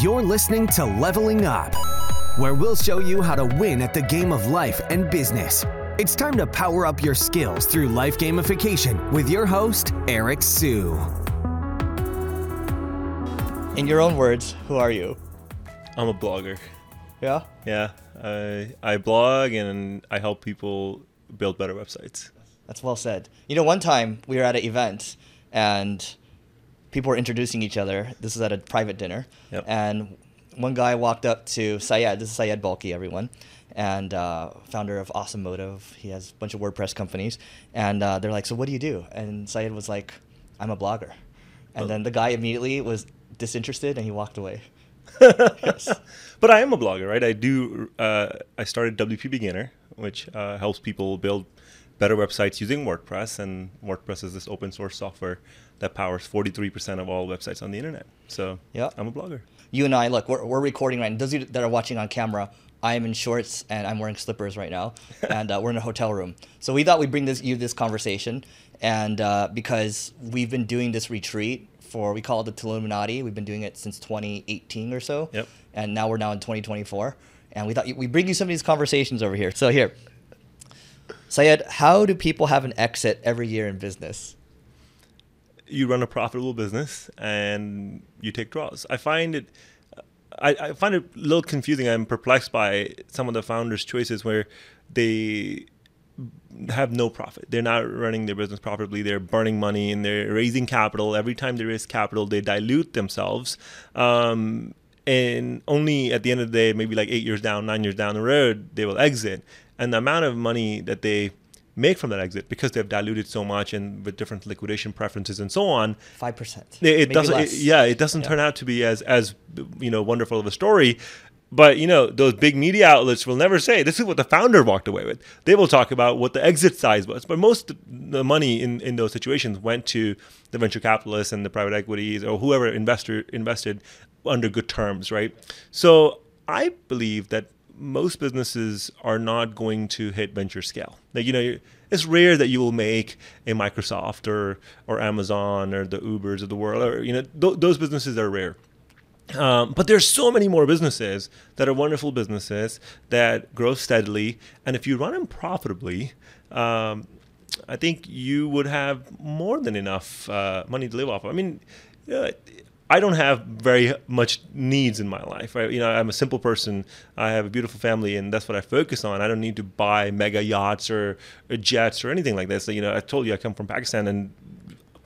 You're listening to Leveling Up, where we'll show you how to win at the game of life and business. It's time to power up your skills through life gamification with your host, Eric Siu. In your own words, who are you? I'm a blogger. Yeah? Yeah, I I blog and I help people build better websites. That's well said. You know, one time we were at an event and people were introducing each other. This is at a private dinner. Yep. And one guy walked up to Syed. This is Syed Balkhi, everyone. And uh, founder of Awesome Motive. He has a bunch of WordPress companies. And uh, they're like, So what do you do? And Syed was like, I'm a blogger. And Oh. then the guy immediately was disinterested and he walked away. yes. But I am a blogger, right? I do. Uh, I started WP Beginner, which uh, helps people build better websites using WordPress, and WordPress is this open source software that powers 43% of all websites on the internet. So Yeah. I'm a blogger. you and I, look, we're, we're recording right now. Those of you that are watching on camera, I am in shorts and I'm wearing slippers right now, and uh, we're in a hotel room. So we thought we'd bring this you this conversation, and uh, because we've been doing this retreat for we call it the Tilluminati. We've been doing it since 2018 or so, Yep. and now we're now in 2024, and we thought we bring you some of these conversations over here. So here, Syed, how do people have an exit every year in business? You run a profitable business and you take draws. I find it I, I find it a little confusing. I'm perplexed by some of the founders' choices where they have no profit. They're not running their business profitably. They're burning money and they're raising capital. Every time they raise capital, they dilute themselves. Um, and only at the end of the day, maybe like eight years down, nine years down the road, they will exit. And the amount of money that they make from that exit because they've diluted so much and with different liquidation preferences and so on Five percent. it, it doesn't it- yeah it doesn't Yeah. turn out to be as as you know wonderful of a story. But you know those big media outlets will never say this is what the founder walked away with. They will talk about what the exit size was. But most of the money in in those situations went to the venture capitalists and the private equities or whoever investor invested under good terms right? So i believe that most businesses are not going to hit venture scale. Like you know, it's rare that you will make a Microsoft or or Amazon or the Ubers of the world, or you know, th- those businesses are rare. Um, but there's so many more businesses that are wonderful businesses that grow steadily, and if you run them profitably, um, I think you would have more than enough uh, money to live off. of. I mean, know, I don't have very much needs in my life. Right? You know, I'm a simple person. I have a beautiful family, and that's what I focus on. I don't need to buy mega yachts or, or jets or anything like that. So, you know, I told you I come from Pakistan, and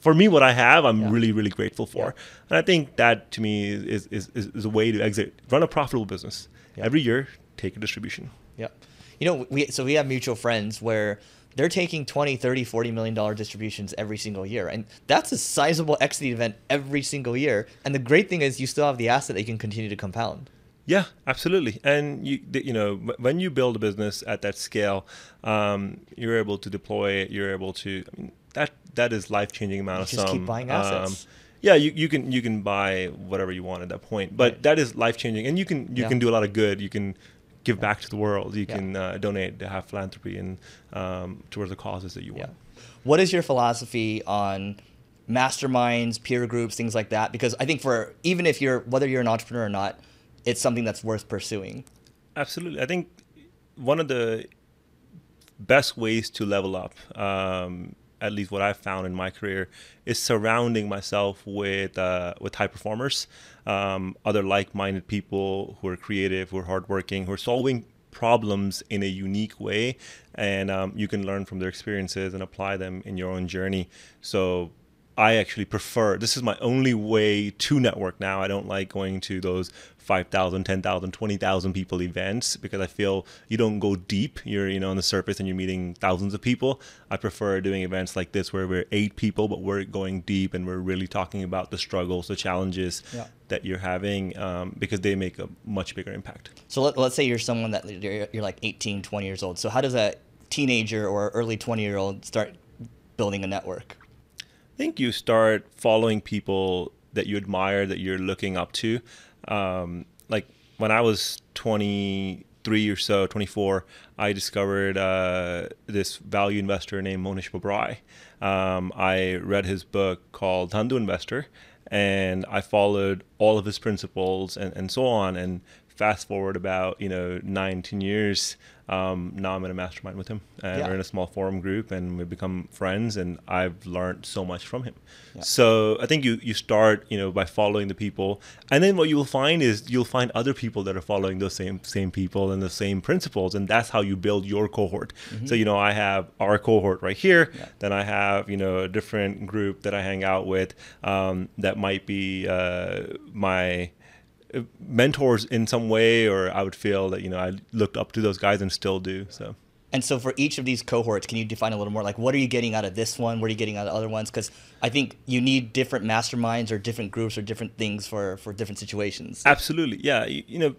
for me, what I have, I'm Yeah. really, really grateful for. And I think that to me is, is, is, is a way to exit. Run a profitable business. Yeah. Every year, take a distribution. Yep. You know, we so we have mutual friends where they're taking 20, 30, 40 million dollar distributions every single year. And that's a sizable exit event every single year. And the great thing is you still have the asset that you can continue to compound. Yeah, absolutely. And you, you know, when you build a business at that scale, um, you're able to deploy it. You're able to. I mean, that that is life changing amount of You just keep sum. buying Um, assets. yeah, you, you can you can buy whatever you want at that point, but Right. that is life changing, and you can you Yeah. can do a lot of good. You can give back to the world. You Yeah. can uh, donate, to have philanthropy, and um, towards the causes that you Yeah. want. What is your philosophy on masterminds, peer groups, things like that? Because I think for even if you're whether you're an entrepreneur or not, it's something that's worth pursuing. Absolutely. I think one of the best ways to level up, um, at least what I've found in my career, is surrounding myself with uh, with high performers, um, other like-minded people who are creative, who are hardworking, who are solving problems in a unique way, and um, you can learn from their experiences and apply them in your own journey. So I actually prefer this is my only way to network now. I don't like going to those 5,000, 10,000, 20,000 people events because I feel you don't go deep. You're, you know, on the surface and you're meeting thousands of people. I prefer doing events like this where we're eight people, but we're going deep and we're really talking about the struggles, the challenges Yeah. that you're having um, because they make a much bigger impact. So let, let's say you're someone that you're, you're like 18, 20 years old. So how does a teenager or early 20 year old start building a network? I think you start following people that you admire, that you're looking up to. Um, like when I was 23 or so, 24, I discovered uh, this value investor named Mohnish Pabrai. Um, I read his book called Dhandho Investor, and I followed all of his principles and, and so on. And fast forward about you know nine, ten years, um, now I'm in a mastermind with him, and Yeah. we're in a small forum group, and we've become friends, and I've learned so much from him. Yeah. So I think you you start you know by following the people, and then what you will find is you'll find other people that are following those same same people and the same principles, and that's how you build your cohort. So you know I have our cohort right here, Mm-hmm. Yeah. then I have you know a different group that I hang out with um, that might be uh, my mentors in some way, or I would feel that you know I looked up to those guys and still do. So. And so for each of these cohorts, can you define a little more? Like, what are you getting out of this one? What are you getting out of other ones? Because I think you need different masterminds or different groups or different things for for different situations. Absolutely, yeah. You, you know,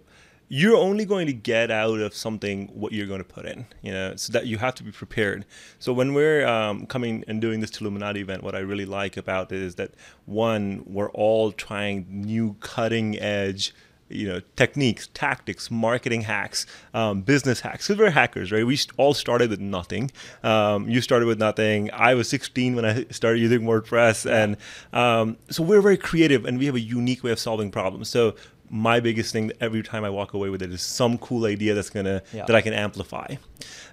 you're only going to get out of something what you're going to put in. You know, so that you have to be prepared. So when we're um, coming and doing this Illuminati event, what I really like about it is that one, we're all trying new cutting edge. You know, techniques, tactics, marketing hacks, um, business hacks. Because we're hackers, right? We all started with nothing. Um, you started with nothing. I was 16 when I started using WordPress, and um, so we're very creative, and we have a unique way of solving problems. So my biggest thing every time I walk away with it is some cool idea that's gonna Yeah. that I can amplify.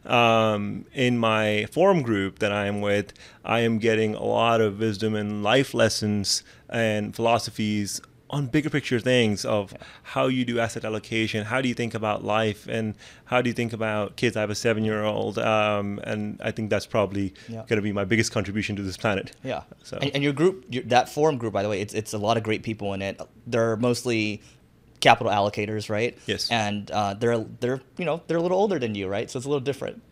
Um, in my forum group that I am with, I am getting a lot of wisdom and life lessons and philosophies on bigger picture things of how you do asset allocation, how do you think about life, and how do you think about kids. I have a seven-year-old, um, and I think that's probably Yeah. going to be my biggest contribution to this planet. Yeah. So- And, and your group, your, that forum group, by the way, it's it's a lot of great people in it. They're mostly capital allocators, right? Yes. And uh, they're they're you know they're a little older than you, right? So it's a little different.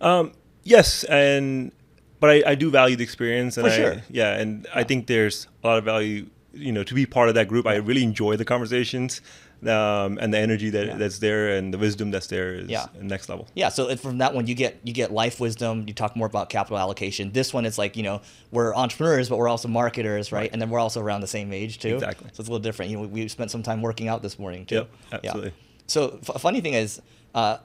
Um, Yes, and but I, I do value the experience, and For I, sure. yeah, and I think there's a lot of value, you know, to be part of that group. I really enjoy the conversations, um, and the energy that Yeah. that's there, and the wisdom that's there is Yeah. next level. Yeah, so from that one you get you get life wisdom. You talk more about capital allocation. This one it's like you know we're entrepreneurs, but we're also marketers, right? And then we're also around the same age too. Exactly. So it's a little different. You know, we, we spent some time working out this morning too. Yep, absolutely. So f- funny thing is, uh,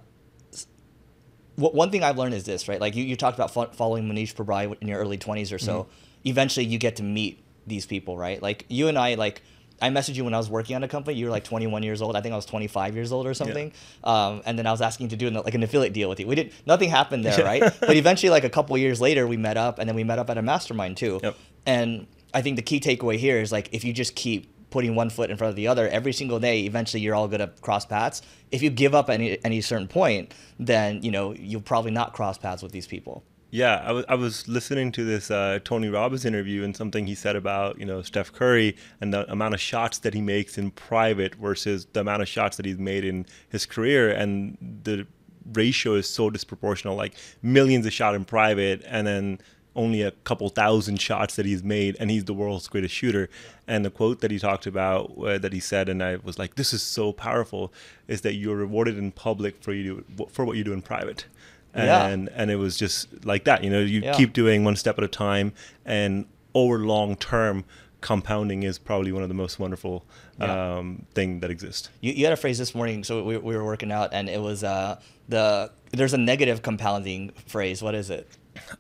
one thing I've learned is this, right? Like you, you talked about fo- following Mohnish Pabrai in your early twenties or so. Mm-hmm. Eventually, you get to meet these people, right? Like you and I, like. I messaged you when I was working on a company. You were like 21 years old. I think I was 25 years old or something. Um, and then I was asking you to do an, like an affiliate deal with you. We did nothing happened there, right? but eventually, like a couple years later, we met up, and then we met up at a mastermind too. Yep. And I think the key takeaway here is like if you just keep putting one foot in front of the other every single day, eventually you're all gonna cross paths. If you give up at any any certain point, then you know you'll probably not cross paths with these people. Yeah, I was I was listening to this uh, Tony Robbins interview and something he said about you know Steph Curry and the amount of shots that he makes in private versus the amount of shots that he's made in his career, and the ratio is so disproportional. Like millions of shot in private, and then only a couple thousand shots that he's made, and he's the world's greatest shooter. And the quote that he talked about uh, that he said, and I was like, this is so powerful, is that you're rewarded in public for you for what you do in private Yeah. and and it was just like that you know you Yeah. keep doing one step at a time and over long term compounding is probably one of the most wonderful Yeah. um, thing that exists You, you had a phrase this morning, so we, we were working out, and it was uh, the there's a negative compounding phrase. What is it?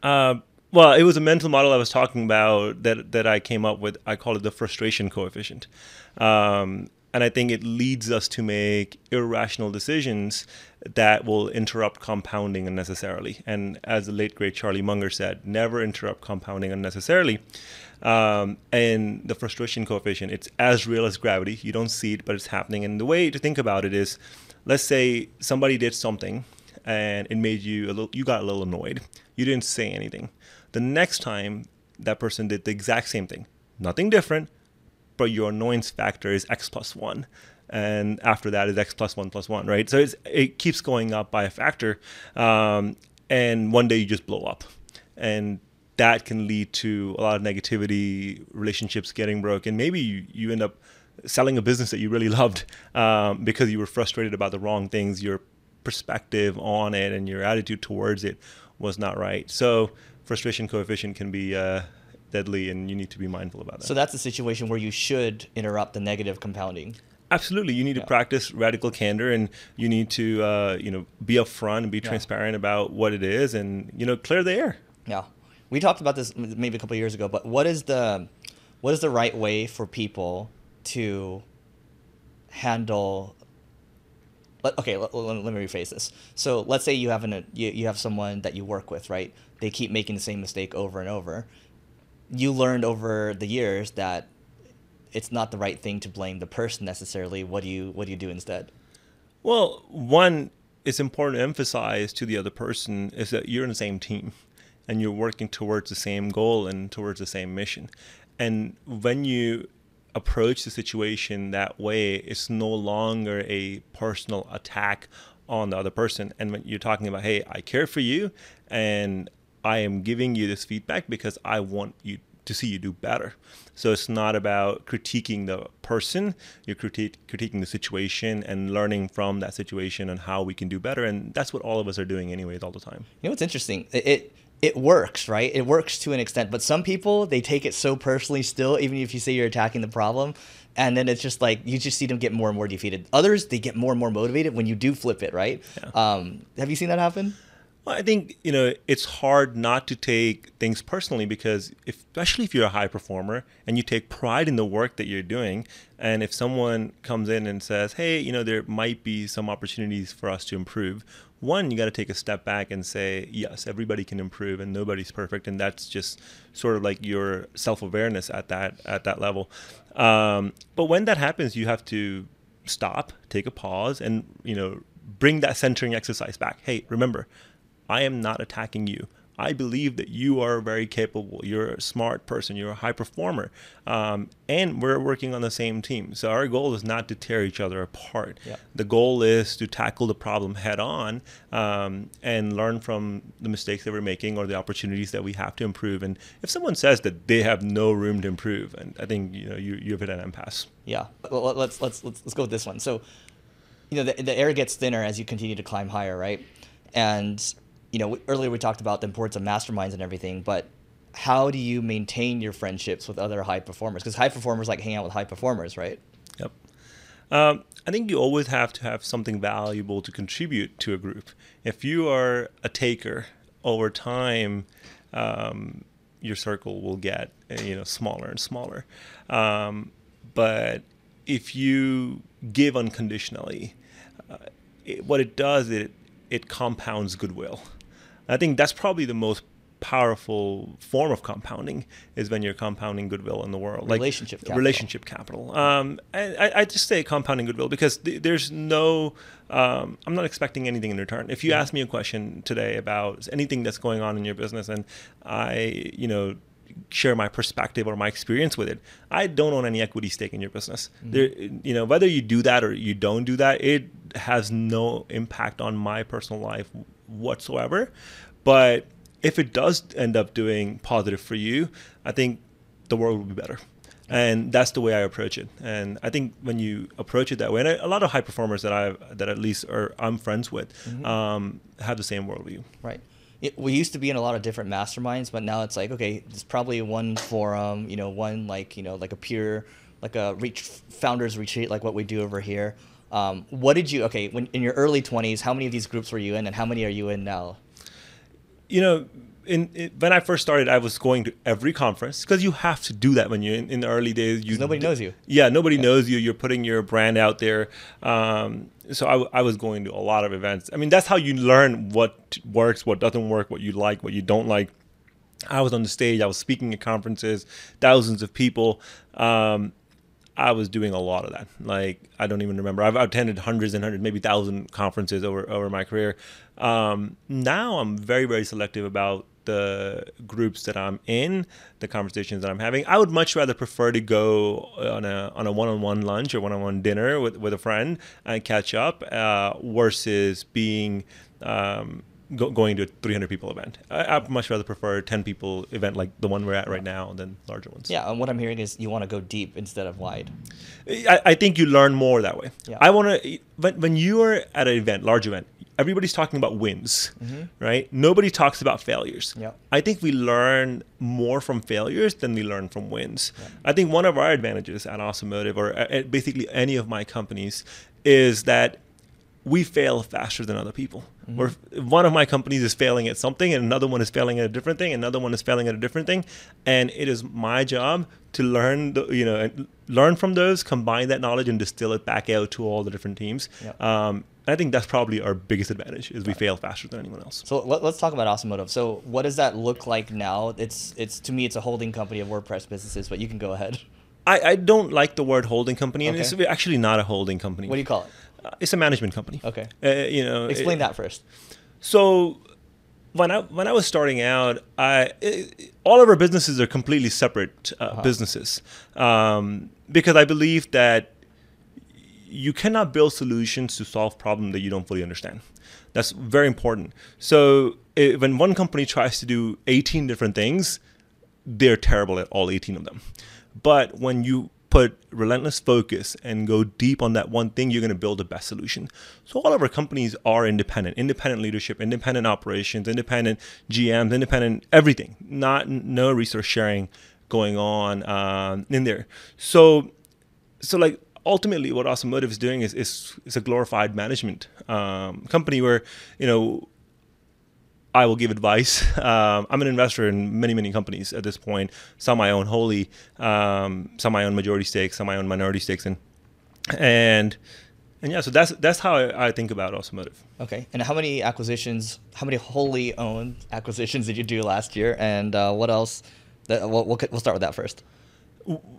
uh, well it was a mental model i was talking about that that i came up with i call it the frustration coefficient um, and i think it leads us to make irrational decisions that will interrupt compounding unnecessarily. And as the late great charlie munger said never interrupt compounding unnecessarily. Um, and the frustration coefficient it's as real as gravity. You don't see it but it's happening. And the way to think about it is let's say somebody did something and it made you a little you got a little annoyed. You didn't say anything. The next time that person did the exact same thing nothing different but your annoyance factor is x plus one. And after that is x plus one plus one right? So it keeps going up by a factor um, and one day you just blow up. And that can lead to a lot of negativity relationships getting broken maybe you, you end up selling a business that you really loved um, because you were frustrated about the wrong things. Your perspective on it and your attitude towards it was not right. So frustration coefficient can be uh, deadly and you need to be mindful about that. So that's a situation where you should interrupt the negative compounding. Absolutely, you need to practice radical candor, and you need to, uh, you know, be upfront and be transparent about what it is, and you know, clear the air. Yeah, we talked about this maybe a couple of years ago, but what is the what is the right way for people to handle let, okay let, let, let me rephrase this. So let's say you have an you, you have someone that you work with right? They keep making the same mistake over and over you learned over the years that it's not the right thing to blame the person necessarily. What do you what do you do instead? Well one it's important to emphasize to the other person is that you're in the same team and you're working towards the same goal and towards the same mission. And when you approach the situation that way, it's no longer a personal attack on the other person. And when you're talking about, hey, I care for you and I am giving you this feedback because I want you to see you do better. So it's not about critiquing the person, you're critique, critiquing the situation and learning from that situation and how we can do better. And that's what all of us are doing, anyways, all the time. You know what's interesting? It, it it works, right? It works to an extent, but some people they take it so personally still, even if you say you're attacking the problem, and then it's just like you just see them get more and more defeated. Others they get more and more motivated when you do flip it, right? Yeah. Um, have you seen that happen? Well, I think you know it's hard not to take things personally because, if, especially if you're a high performer and you take pride in the work that you're doing, and if someone comes in and says, "Hey, you know, there might be some opportunities for us to improve," one, you got to take a step back and say, yes, everybody can improve and nobody's perfect, and that's just sort of like your self awareness at that at that level. Um, but when that happens, you have to stop, take a pause, and you know bring that centering exercise back. Hey, remember, I am not attacking you. I believe that you are very capable. You're a smart person. You're a high performer. Um, and we're working on the same team. So our goal is not to tear each other apart. Yeah. The goal is to tackle the problem head on um, and learn from the mistakes that we're making or the opportunities that we have to improve. And if someone says that they have no room to improve, and I think you know you you've hit an impasse. Yeah. Well, let's let's let's let's go with this one. So, you know, the, the air gets thinner as you continue to climb higher, right? And you know, earlier we talked about the importance of masterminds and everything, but how do you maintain your friendships with other high performers? Because high performers like hang out with high performers, right? Yep. Um, I think you always have to have something valuable to contribute to a group. If you are a taker over time, um, your circle will get you know smaller and smaller. Um, but if you give unconditionally, uh, it, what it does it it compounds goodwill. I think that's probably the most powerful form of compounding is when you're compounding goodwill in the world like relationship capital. relationship capital um, I, I just say compounding goodwill because th- there's no um, i'm not expecting anything in return if you yeah. ask me a question today about anything that's going on in your business and i you know share my perspective or my experience with it i don't own any equity stake in your business mm-hmm. there you know whether you do that or you don't do that it has no impact on my personal life whatsoever. But if it does end up doing positive for you, I think the world will be better. And that's the way I approach it. And I think when you approach it that way, and a lot of high performers that I that at least are I'm friends with, mm-hmm. um, have the same worldview. Right. It, we used to be in a lot of different masterminds, but now it's like okay, there's probably one forum, you know, one like you know like a pure like a reach founders retreat like what we do over here um, what did you okay when in your early 20s? How many of these groups were you in, and how many are you in now? You know, in, in, when I first started, I was going to every conference because you have to do that when you're in, in the early days. You nobody knows you. Yeah, nobody yeah. knows you. You're putting your brand out there. Um, so I, I was going to a lot of events. I mean, that's how you learn what works, what doesn't work, what you like, what you don't like. I was on the stage. I was speaking at conferences, thousands of people. Um, I was doing a lot of that. Like I don't even remember. I've attended hundreds and hundreds, maybe thousand conferences over over my career. Um, now I'm very very selective about the groups that I'm in, the conversations that I'm having. I would much rather prefer to go on a on a one-on-one lunch or one-on-one dinner with with a friend and catch up uh, versus being um, go, going to a 300 people event. I, would much rather prefer a 10 people event like the one we're at right now than larger ones. Yeah, and what I'm hearing is you want to go deep instead of wide. I, I think you learn more that way. Yeah. I want to when when you are at an event, large event, everybody's talking about wins, mm-hmm. right? Nobody talks about failures. Yeah. I think we learn more from failures than we learn from wins. I think one of our advantages at Awesome Motive or at basically any of my companies is that we fail faster than other people. Where one of my companies is failing at something and another one is failing at a different thing, another one is failing at a different thing, and it is my job to learn, the, you know, learn from those, combine that knowledge, and distill it back out to all the different teams. Yep. Um, and I think that's probably our biggest advantage is we fail faster than anyone else. So let, us talk about Awesome Motive. So what does that look like now? It's it's to me it's a holding company of WordPress businesses, but you can go ahead. I, I don't like the word holding company, and Okay. it's actually not a holding company. What do you call it? It's a management company. Okay. Uh, you know, Explain it- that first. So when I when I was starting out, I it, all of our businesses are completely separate uh, Uh-huh. businesses um, because I believe that you cannot build solutions to solve problems that you don't fully understand. That's very important. So eh, when one company tries to do 18 different things, they're terrible at all 18 of them. But when you put relentless focus and go deep on that one thing, you're going to build the best solution. So all of our companies are independent, independent leadership, independent operations, independent GMs, independent everything. Not no resource sharing going on um, in there. So so like ultimately what Awesome Motive is doing is is, is a glorified management um, company where you know I will give advice. Um, I'm an investor in many, many companies at this point. Some I own wholly, um, some I own majority stakes, some I own minority stakes in, and and yeah. So that's that's how I, I think about Awesome Motive. Okay. And how many acquisitions? How many wholly owned acquisitions did you do last year? And uh, what else? That, we'll, we'll we'll start with that first.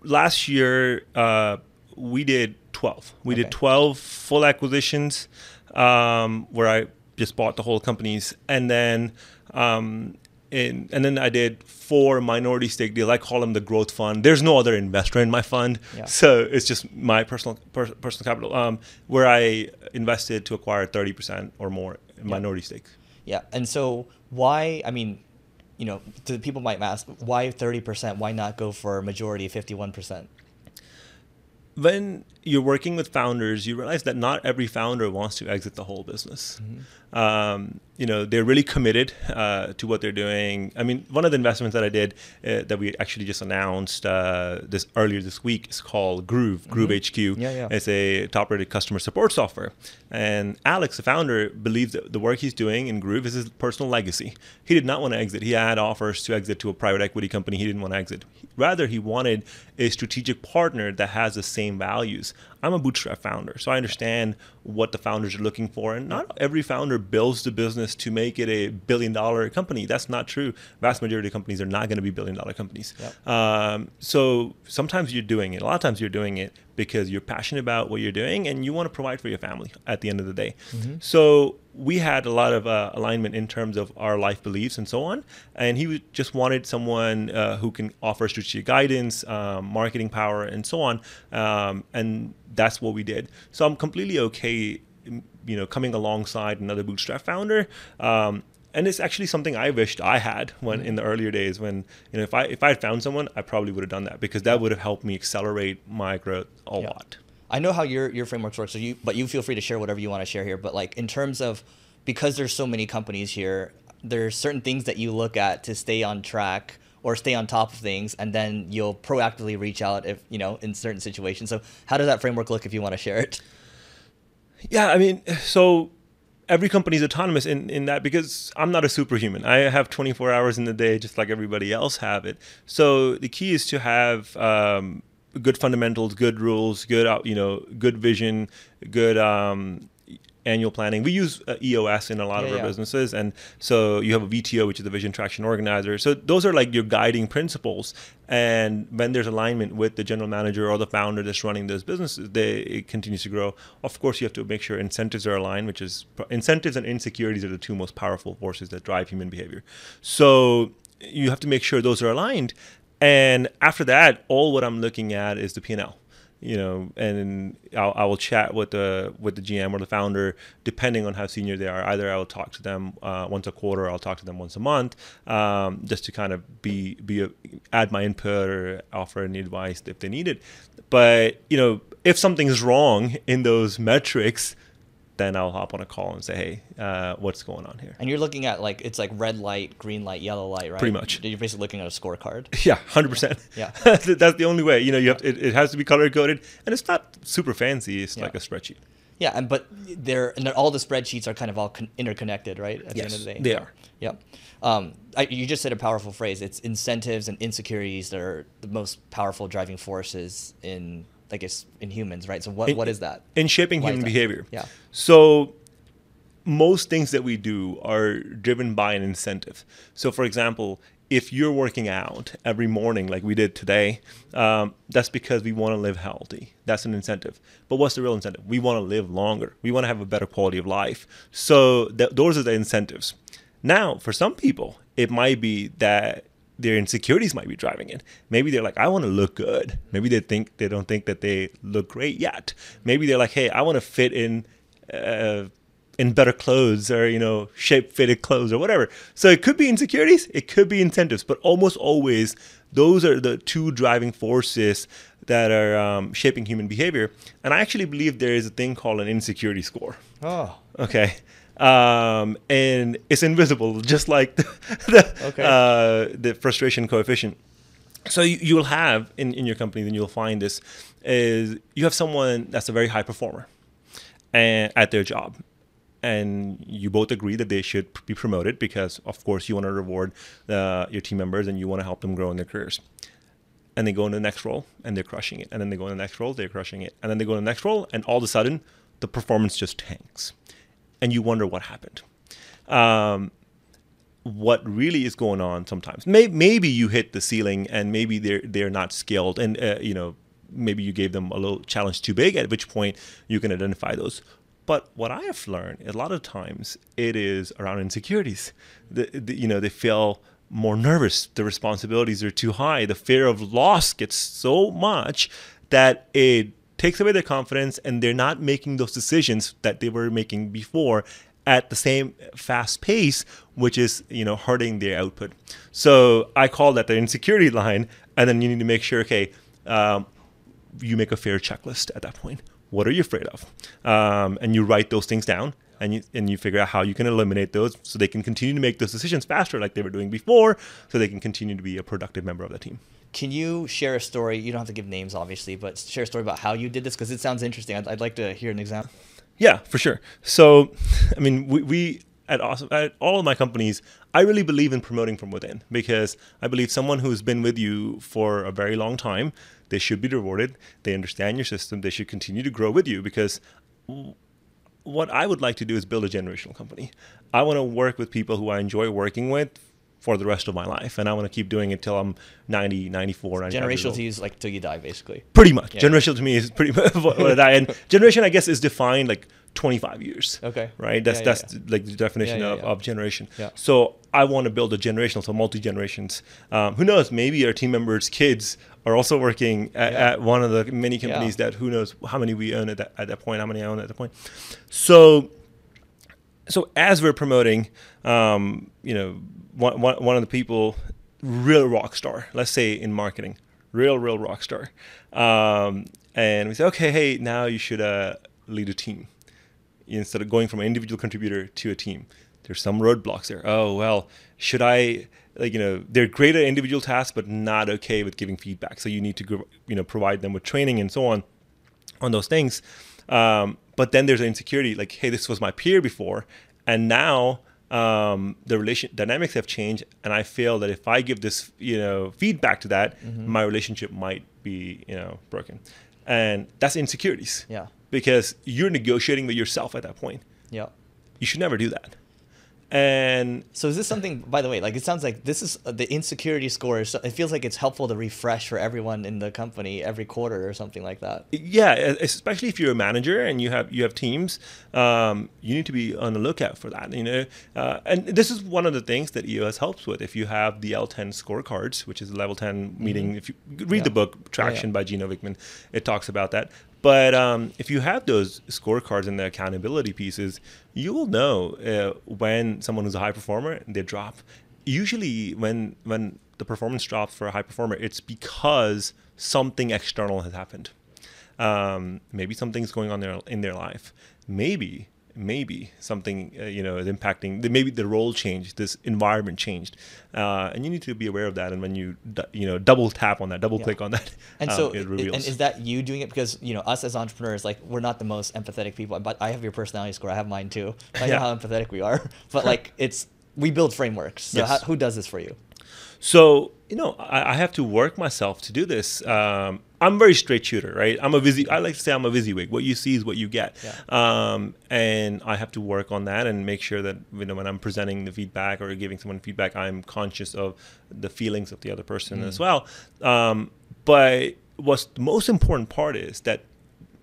last year uh, we did 12 we Okay. did 12 full acquisitions um, where i just bought the whole companies and then um, in, and then i did four minority stake deals i call them the growth fund there's no other investor in my fund Yeah. so it's just my personal per, personal capital um, where i invested to acquire 30% or more in minority stakes Yeah. And so why? I mean, you know, the people might ask why thirty percent? Why not go for a majority, fifty-one percent? when you're working with founders, you realize that not every founder wants to exit the whole business. Um, you know, they're really committed uh, to what they're doing. I mean, one of the investments that I did uh, that we actually just announced uh, this earlier this week is called Groove, Groove HQ. Yeah, yeah. It's a top-rated customer support software. And Alex, the founder, believes that the work he's doing in Groove is his personal legacy. He did not want to exit. He had offers to exit to a private equity company. He didn't want to exit. Rather, he wanted a strategic partner that has the same values things. I'm a bootstrap founder, so I understand what the founders are looking for. And not every founder builds the business to make it a billion dollar company. That's not true. Vast majority of companies are not going to be billion dollar companies. Yep. Um, so sometimes you're doing it. A lot of times you're doing it because you're passionate about what you're doing and you want to provide for your family at the end of the day. So we had a lot of uh, alignment in terms of our life beliefs and so on. And he just wanted someone uh, who can offer strategic guidance, um, marketing power, and so on. Um, and that's what we did. So I'm completely okay, you know, coming alongside another bootstrap founder. Um, and it's actually something I wished I had when in the earlier days when you know if I if I had found someone I probably would have done that because that would have helped me accelerate my growth a Yeah. lot. I know how your your frameworks work, so you but you feel free to share whatever you want to share here. But like in terms of because there's so many companies here, there's certain things that you look at to stay on track or stay on top of things, and then you'll proactively reach out if you know in certain situations. So how does that framework look if you want to share it? Yeah, I mean, so every company is autonomous in, in that because I'm not a superhuman. I have 24 hours in the day just like everybody else have it. So the key is to have um, good fundamentals, good rules, good uh, you know, good vision, good um, annual planning. We use uh, EOS in a lot of our yeah. businesses, and so you have a VTO, which is the Vision Traction Organizer. So those are like your guiding principles. And when there's alignment with the general manager or the founder that's running those businesses, they it continues to grow. Of course, you have to make sure incentives are aligned, which is incentives and insecurities are the two most powerful forces that drive human behavior. So you have to make sure those are aligned. And after that, all what I'm looking at is the P&L you know, and I'll, I will chat with the with the GM or the founder, depending on how senior they are. Either I will talk to them uh, once a quarter, or I'll talk to them once a month, um, just to kind of be be a, add my input or offer any advice if they need it. But you know, if something's wrong in those metrics, then I'll hop on a call and say, hey, uh, what's going on here? And you're looking at like it's like red light, green light, yellow light, right? Pretty much. You're basically looking at a scorecard. Yeah, hundred percent. Yeah. that's the only way. You know, you have to, it, it has to be color coded, and it's not super fancy. It's Yeah. like a spreadsheet. Yeah, and but they're and they're, all the spreadsheets are kind of all con- interconnected, right? At Yes, the end of the day, they are. Yeah. Um, I, you just said a powerful phrase. It's incentives and insecurities that are the most powerful driving forces in, I guess, in humans, right? So what, In- what is that? in shaping Why human behavior. Yeah. So most things that we do are driven by an incentive. So, for example, if you're working out every morning like we did today, um, that's because we want to live healthy. That's an incentive. But what's the real incentive? We want to live longer. We want to have a better quality of life. So th- those are the incentives. Now, for some people, it might be that their insecurities might be driving it. Maybe they're like, I want to look good. Maybe they think they don't think that they look great yet. Maybe they're like, hey, I want to fit in uh, in better clothes or you know shape fitted clothes or whatever. So it could be insecurities, it could be incentives, but almost always those are the two driving forces that are um, shaping human behavior. And I actually believe there is a thing called an insecurity score. Oh, Okay. Um, and it's invisible, just like the, the, Okay. uh, the frustration coefficient. So you, you will have in, in your company, then you'll find this is you have someone that's a very high performer and at their job. And you both agree that they should be promoted because, of course, you want to reward uh, your team members and you want to help them grow in their careers and they go in the next role and they're crushing it. And then they go in the next role, they're crushing it. And then they go in the next role, and all of a sudden, the performance just tanks. And you wonder what happened. Um, what really is going on sometimes? Maybe, maybe you hit the ceiling and maybe they're, they're not skilled and, uh, you know, maybe you gave them a little challenge too big, at which point you can identify those. But what I have learned, a lot of times, it is around insecurities. The, the, you know, they feel more nervous. The responsibilities are too high. The fear of loss gets so much that it takes away their confidence, and they're not making those decisions that they were making before at the same fast pace, which is you know hurting their output. So I call that the insecurity line, and then you need to make sure, okay. Um, you make a fair checklist at that point. What are you afraid of? Um, and you write those things down and you, and you figure out how you can eliminate those so they can continue to make those decisions faster like they were doing before so they can continue to be a productive member of the team. Can you share a story? You don't have to give names, obviously, but share a story about how you did this because it sounds interesting. I'd, I'd like to hear an example. Yeah, for sure. So, I mean, we, we at, awesome, at all of my companies, I really believe in promoting from within because I believe someone who's been with you for a very long time, they should be rewarded. They understand your system. They should continue to grow with you because what I would like to do is build a generational company. I want to work with people who I enjoy working with for the rest of my life. And I want to keep doing it till I'm 90, 94, 95 years Generational to use like till you die, basically. Pretty much. Yeah. Generational to me is pretty much what I, and generation, I guess, is defined like 25 years. Okay. Right? That's Yeah, yeah, that's like the definition of, of generation. Yeah. So I want to build a generational, so multi generations. Um, who knows? Maybe our team members' kids are also working at, at one of the many companies that who knows how many we own at that, at that point, how many I own at that point. So so as we're promoting, um, you know, one, one, one of the people, real rock star, let's say in marketing, real, real rock star. Um, and we say, okay, hey, now you should uh, lead a team instead of going from an individual contributor to a team. There's some roadblocks there. Oh, well, should I, like, you know, they're great at individual tasks, but not okay with giving feedback. So you need to, you know, provide them with training and so on on those things. Um, but then there's an insecurity, like, hey, this was my peer before, and now um, the relation dynamics have changed, and I feel that if I give this, you know, feedback to that, my relationship might be, you know, broken, and that's insecurities. Yeah. Because you're negotiating with yourself at that point. Yeah. You should never do that. And So is this something? By the way, like it sounds like this is uh, the insecurity score. Is, it feels like it's helpful to refresh for everyone in the company every quarter or something like that. yeah especially if you're a manager and you have you have teams um, you need to be on the lookout for that you know uh, and this is one of the things that eos helps with if you have the l10 scorecards which is a level 10 meeting if you read Mm-hmm. Yeah. the book traction by gino wickman it talks about that but um, if you have those scorecards and the accountability pieces you will know uh, when someone who's a high performer they drop. Usually when when the performance drops for a high performer it's because something external has happened. Um, maybe something's going on there in their life. Maybe maybe something uh, you know is impacting. the- Maybe the role changed, this environment changed, uh, and you need to be aware of that. And when you you know double tap on that, double Yeah. click on that, And um, so, it reveals. and is that you doing it because you know us as entrepreneurs, like we're not the most empathetic people. But I have your personality score. I have mine too. I know Yeah. how empathetic we are. But like, it's we build frameworks. So Yes. how, who does this for you? So you know, I, I have to work myself to do this. Um, I'm very straight shooter, right? I'm a busy. I like to say I'm a WYSIWYG. What you see is what you get, Yeah. um, and I have to work on that and make sure that you know when I'm presenting the feedback or giving someone feedback, I'm conscious of the feelings of the other person as well. Um, but what's the most important part is that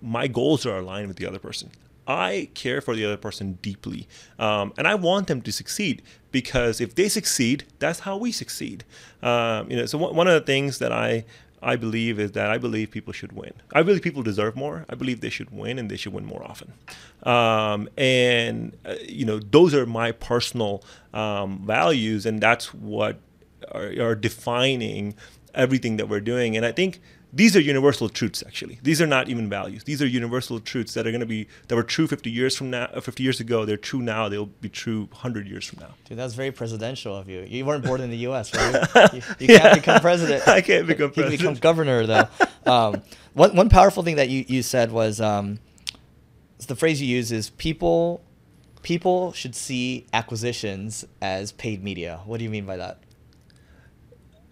my goals are aligned with the other person. I care for the other person deeply, um, and I want them to succeed because if they succeed, that's how we succeed. Um, you know, so one of the things that I I believe is that I believe people should win. I believe people deserve more. I believe they should win, and they should win more often. Um, and uh, you know, those are my personal um, values, and that's what are, are defining everything that we're doing. And I think these are universal truths. Actually, these are not even values. These are universal truths that are going to be that were true 50 years from now. uh, 50 years ago, they're true now. They'll be true 100 years from now. Dude, that's very presidential of you. You weren't born in the U.S., right? You, you can't become president. I can't become You can become governor, though. Um, one one powerful thing that you, you said was um, the phrase you use is people people should see acquisitions as paid media. What do you mean by that?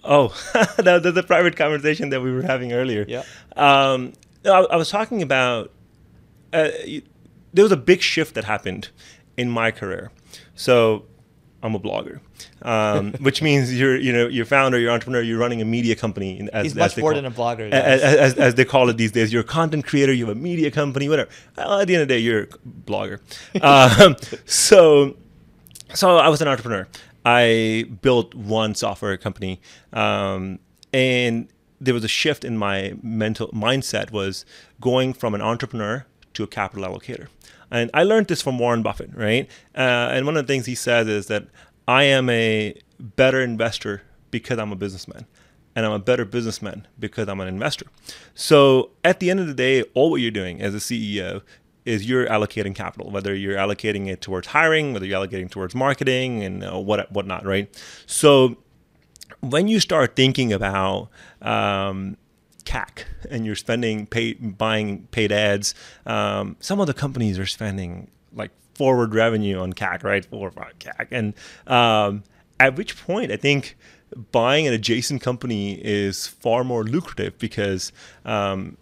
Oh, that, that's a private conversation that we were having earlier. Yeah. Um, I, I was talking about uh, there was a big shift that happened in my career. So I'm a blogger, um, which means you're you know you're founder, you're entrepreneur, you're running a media company. As, He's much more call- than a blogger. As, as, as they call it these days, you're a content creator, you have a media company, whatever. At the end of the day, you're a blogger. um, so so I was an entrepreneur. I built one software company, um, and there was a shift in my mental mindset was going from an entrepreneur to a capital allocator. And I learned this from Warren Buffett, right? Uh, and one of the things he says is that I am a better investor because I'm a businessman and I'm a better businessman because I'm an investor. So at the end of the day, all what you're doing as a CEO is you're allocating capital, whether you're allocating it towards hiring, whether you're allocating towards marketing and uh, what whatnot, right? So when you start thinking about um, CAC and you're spending paid buying paid ads, um, some of the companies are spending like forward revenue on CAC, right? For CAC, and um, at which point I think buying an adjacent company is far more lucrative because um,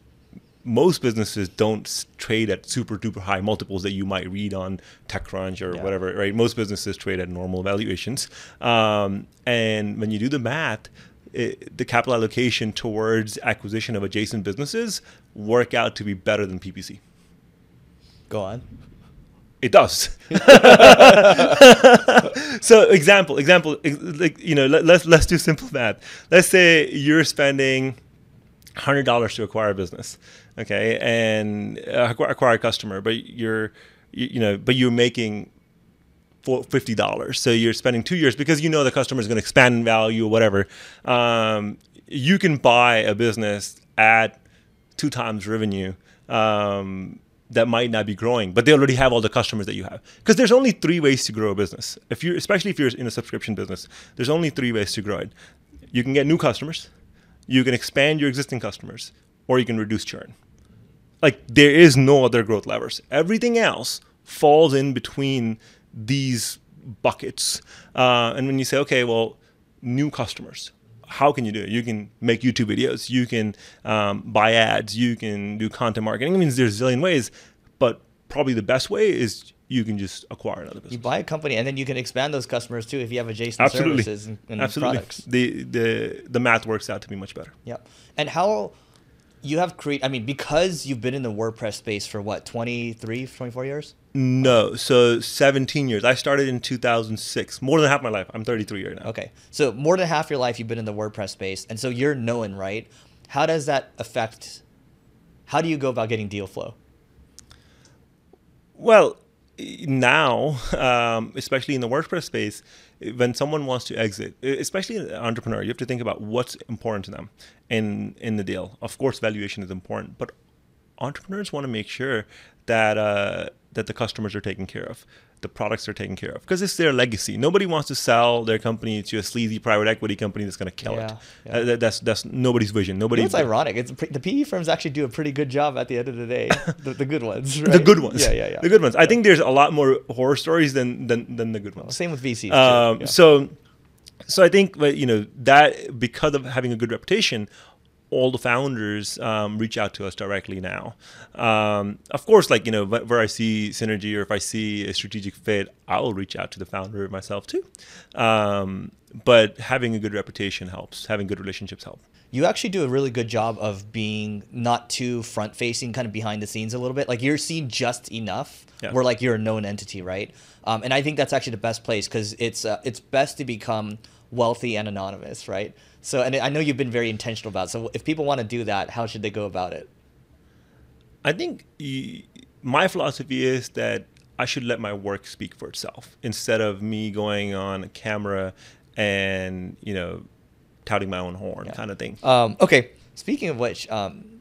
most businesses don't trade at super duper high multiples that you might read on TechCrunch or Yeah. whatever, right? Most businesses trade at normal valuations. Um, and when you do the math, it, the capital allocation towards acquisition of adjacent businesses work out to be better than PPC. Go on. It does. so example, example, like you know, let, let's let's do simple math. Let's say you're spending hundred dollars to acquire a business, okay, and uh, acquire, a customer, but you're you, you know, but you're making fifty dollars. So you're spending two years because you know the customer is going to expand in value or whatever. Um, you can buy a business at two times revenue. Um, that might not be growing, but they already have all the customers that you have. Because there's only three ways to grow a business. If you're, especially if you're in a subscription business, there's only three ways to grow it. You can get new customers, you can expand your existing customers, or you can reduce churn like there is no other growth levers. Everything else falls in between these buckets. Uh, and when you say, okay, well, new customers, how can you do it? You can make YouTube videos, you can um, buy ads, you can do content marketing. I mean, there's a zillion ways, but probably the best way is you can just acquire another business. You buy a company and then you can expand those customers too if you have adjacent Absolutely, services and, and absolutely. products. The the the math works out to be much better. Yep. And how you have create I mean because you've been in the WordPress space for what 23 24 years? No, so 17 years. I started in 2006. More than half my life. I'm 33 years now. Okay. So more than half your life you've been in the WordPress space and so you're known, right? How does that affect how do you go about getting deal flow? Well, now, um, especially in the WordPress space, when someone wants to exit, especially an entrepreneur, you have to think about what's important to them in in the deal. Of course, valuation is important, but entrepreneurs want to make sure that uh, that the customers are taken care of, the products are taken care of, because it's their legacy. Nobody wants to sell their company to a sleazy private equity company that's going to kill Yeah, it. yeah. Uh, that- that's that's nobody's vision. You Nobody. know, it's ironic. It's the PE firms actually do a pretty good job at the end of the day. the, the good ones, right? the good ones. Yeah, yeah, yeah. The good ones. I think there's a lot more horror stories than than, than the good ones. Same with VCs. Um. So, so I think you know that because of having a good reputation, all the founders um, reach out to us directly now. Um, of course, like you know where I see synergy or if I see a strategic fit, I will reach out to the founder myself too. Um, but having a good reputation helps. Having good relationships help. you actually do a really good job of being not too front facing, kind of behind the scenes a little bit. Like you're seen just enough Yeah. where like you're a known entity, right? Um, and I think that's actually the best place because it's uh, it's best to become wealthy and anonymous, right? So, and I know you've been very intentional about. It. So, if people want to do that, how should they go about it? I think y- my philosophy is that I should let my work speak for itself instead of me going on camera and you know touting my own horn kind of thing. Um, okay. Speaking of which, um,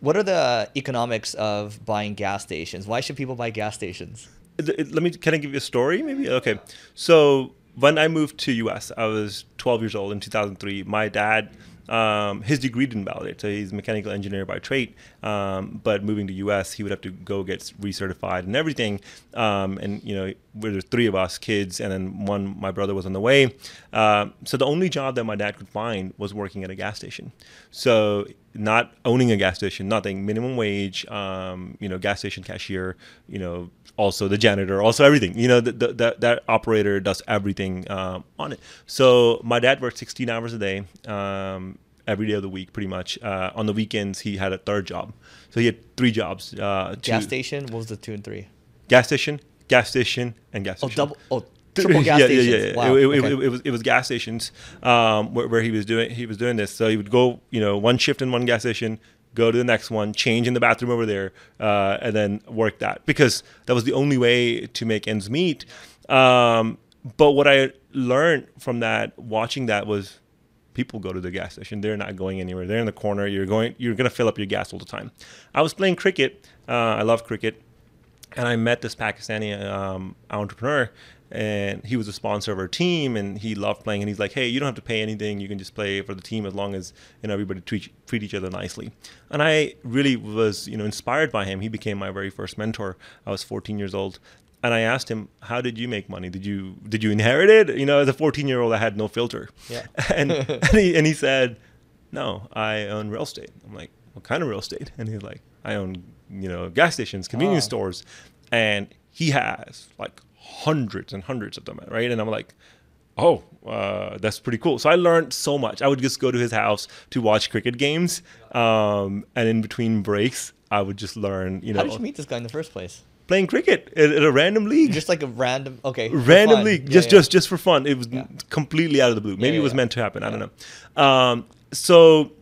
what are the economics of buying gas stations? Why should people buy gas stations? Let me can I give you a story maybe okay so when i moved to us i was 12 years old in 2003 my dad um, his degree didn't validate so he's a mechanical engineer by trade um, but moving to us he would have to go get recertified and everything um, and you know there's three of us kids and then one my brother was on the way um, so the only job that my dad could find was working at a gas station so not owning a gas station nothing minimum wage um, you know gas station cashier you know also the janitor, also everything. You know, that that operator does everything um, on it. So my dad worked 16 hours a day, um, every day of the week, pretty much. Uh, on the weekends, he had a third job. So he had three jobs. Uh, Gas two- station? What was the two and three? gas station, gas station, and gas station. Oh, station. double. Oh, triple gas yeah, stations. Yeah, yeah, yeah. Wow. It, it- okay. it- it was it was gas stations um, where, where he was doing he was doing this. So he would go, you know, one shift in one gas station, go to the next one, change in the bathroom over there, uh, and then work that because that was the only way to make ends meet. Um, but what I learned from that, watching that, was people go to the gas station. They're not going anywhere. They're in the corner. You're going. You're gonna fill up your gas all the time. I was playing cricket. Uh, I love cricket and I met this Pakistani um, entrepreneur, and he was a sponsor of our team, and he loved playing. And he's like, "Hey, you don't have to pay anything. You can just play for the team as long as you know everybody treat treat each other nicely." And I really was, you know, inspired by him. He became my very first mentor. I was 14 years old, and I asked him, "How did you make money? Did you did you inherit it?" You know, as a 14 year old, I had no filter. Yeah. and and he, and he said, "No, I own real estate." I'm like, "What kind of real estate?" And he's like, "I own you know gas stations, convenience Oh. stores," and he has like hundreds and hundreds of them, right? And I'm like, "Oh, uh, that's pretty cool." So I learned so much. I would just go to his house to watch cricket games, um, and in between breaks, I would just learn, you know, How did you meet this guy in the first place? Playing cricket at, at a random league Just like a random. Okay. random league Yeah, just yeah. just just for fun it was Yeah. completely out of the blue maybe it was meant to happen i don't know um, so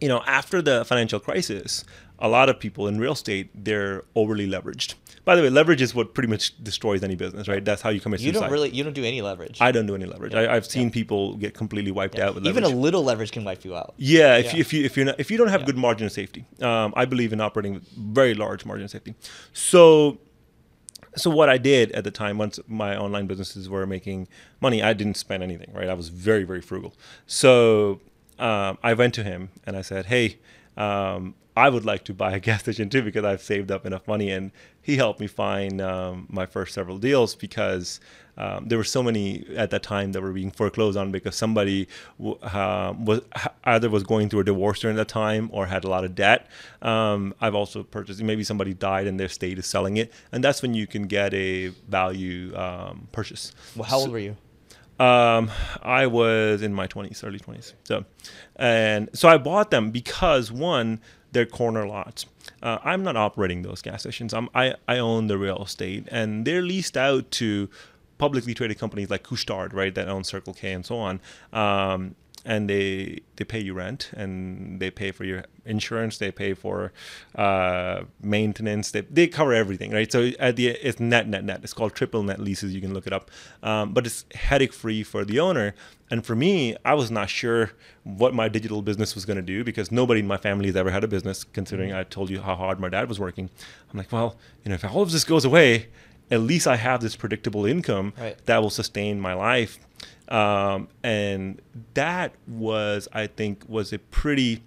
you know after the financial crisis a lot of people in real estate they're overly leveraged by the way leverage is what pretty much destroys any business right that's how you commit You suicide You don't really. You don't do any leverage. i don't do any leverage I, i've seen people get completely wiped out with Even a little leverage can wipe you out. yeah, if Yeah. you if you if you're not if you don't have Yeah. good margin of safety, um, I believe in operating with very large margin of safety. So, so what I did at the time, once my online businesses were making money, I didn't spend anything. Right, I was very very frugal. So um, I went to him and I said, "Hey, um, I would like to buy a gas station too because I've saved up enough money." And he helped me find um, my first several deals because um, there were so many at that time that were being foreclosed on because somebody w- uh, was either was going through a divorce during that time or had a lot of debt. Um, I've also purchased maybe somebody died and their state is selling it, and that's when you can get a value um, purchase. Well, how old were you? Um, I was in my twenties, early twenties. So, and so I bought them because one, they're corner lots. Uh, I'm not operating those gas stations. I'm, I I own the real estate, and they're leased out to publicly traded companies like Couche-Tard, right, that own Circle K and so on. Um, and they they pay you rent and they pay for your insurance they pay for uh, maintenance they, they cover everything right? So at the it's net net net. It's called triple net leases. You can look it up. Um, but it's headache free for the owner. And for me i was not sure what my digital business was going to do because nobody in my family has ever had a business considering i told you how hard my dad was working. I'm like well you know if all of this goes away at least i have this predictable income Right. that will sustain my life um, and that was i think was a pretty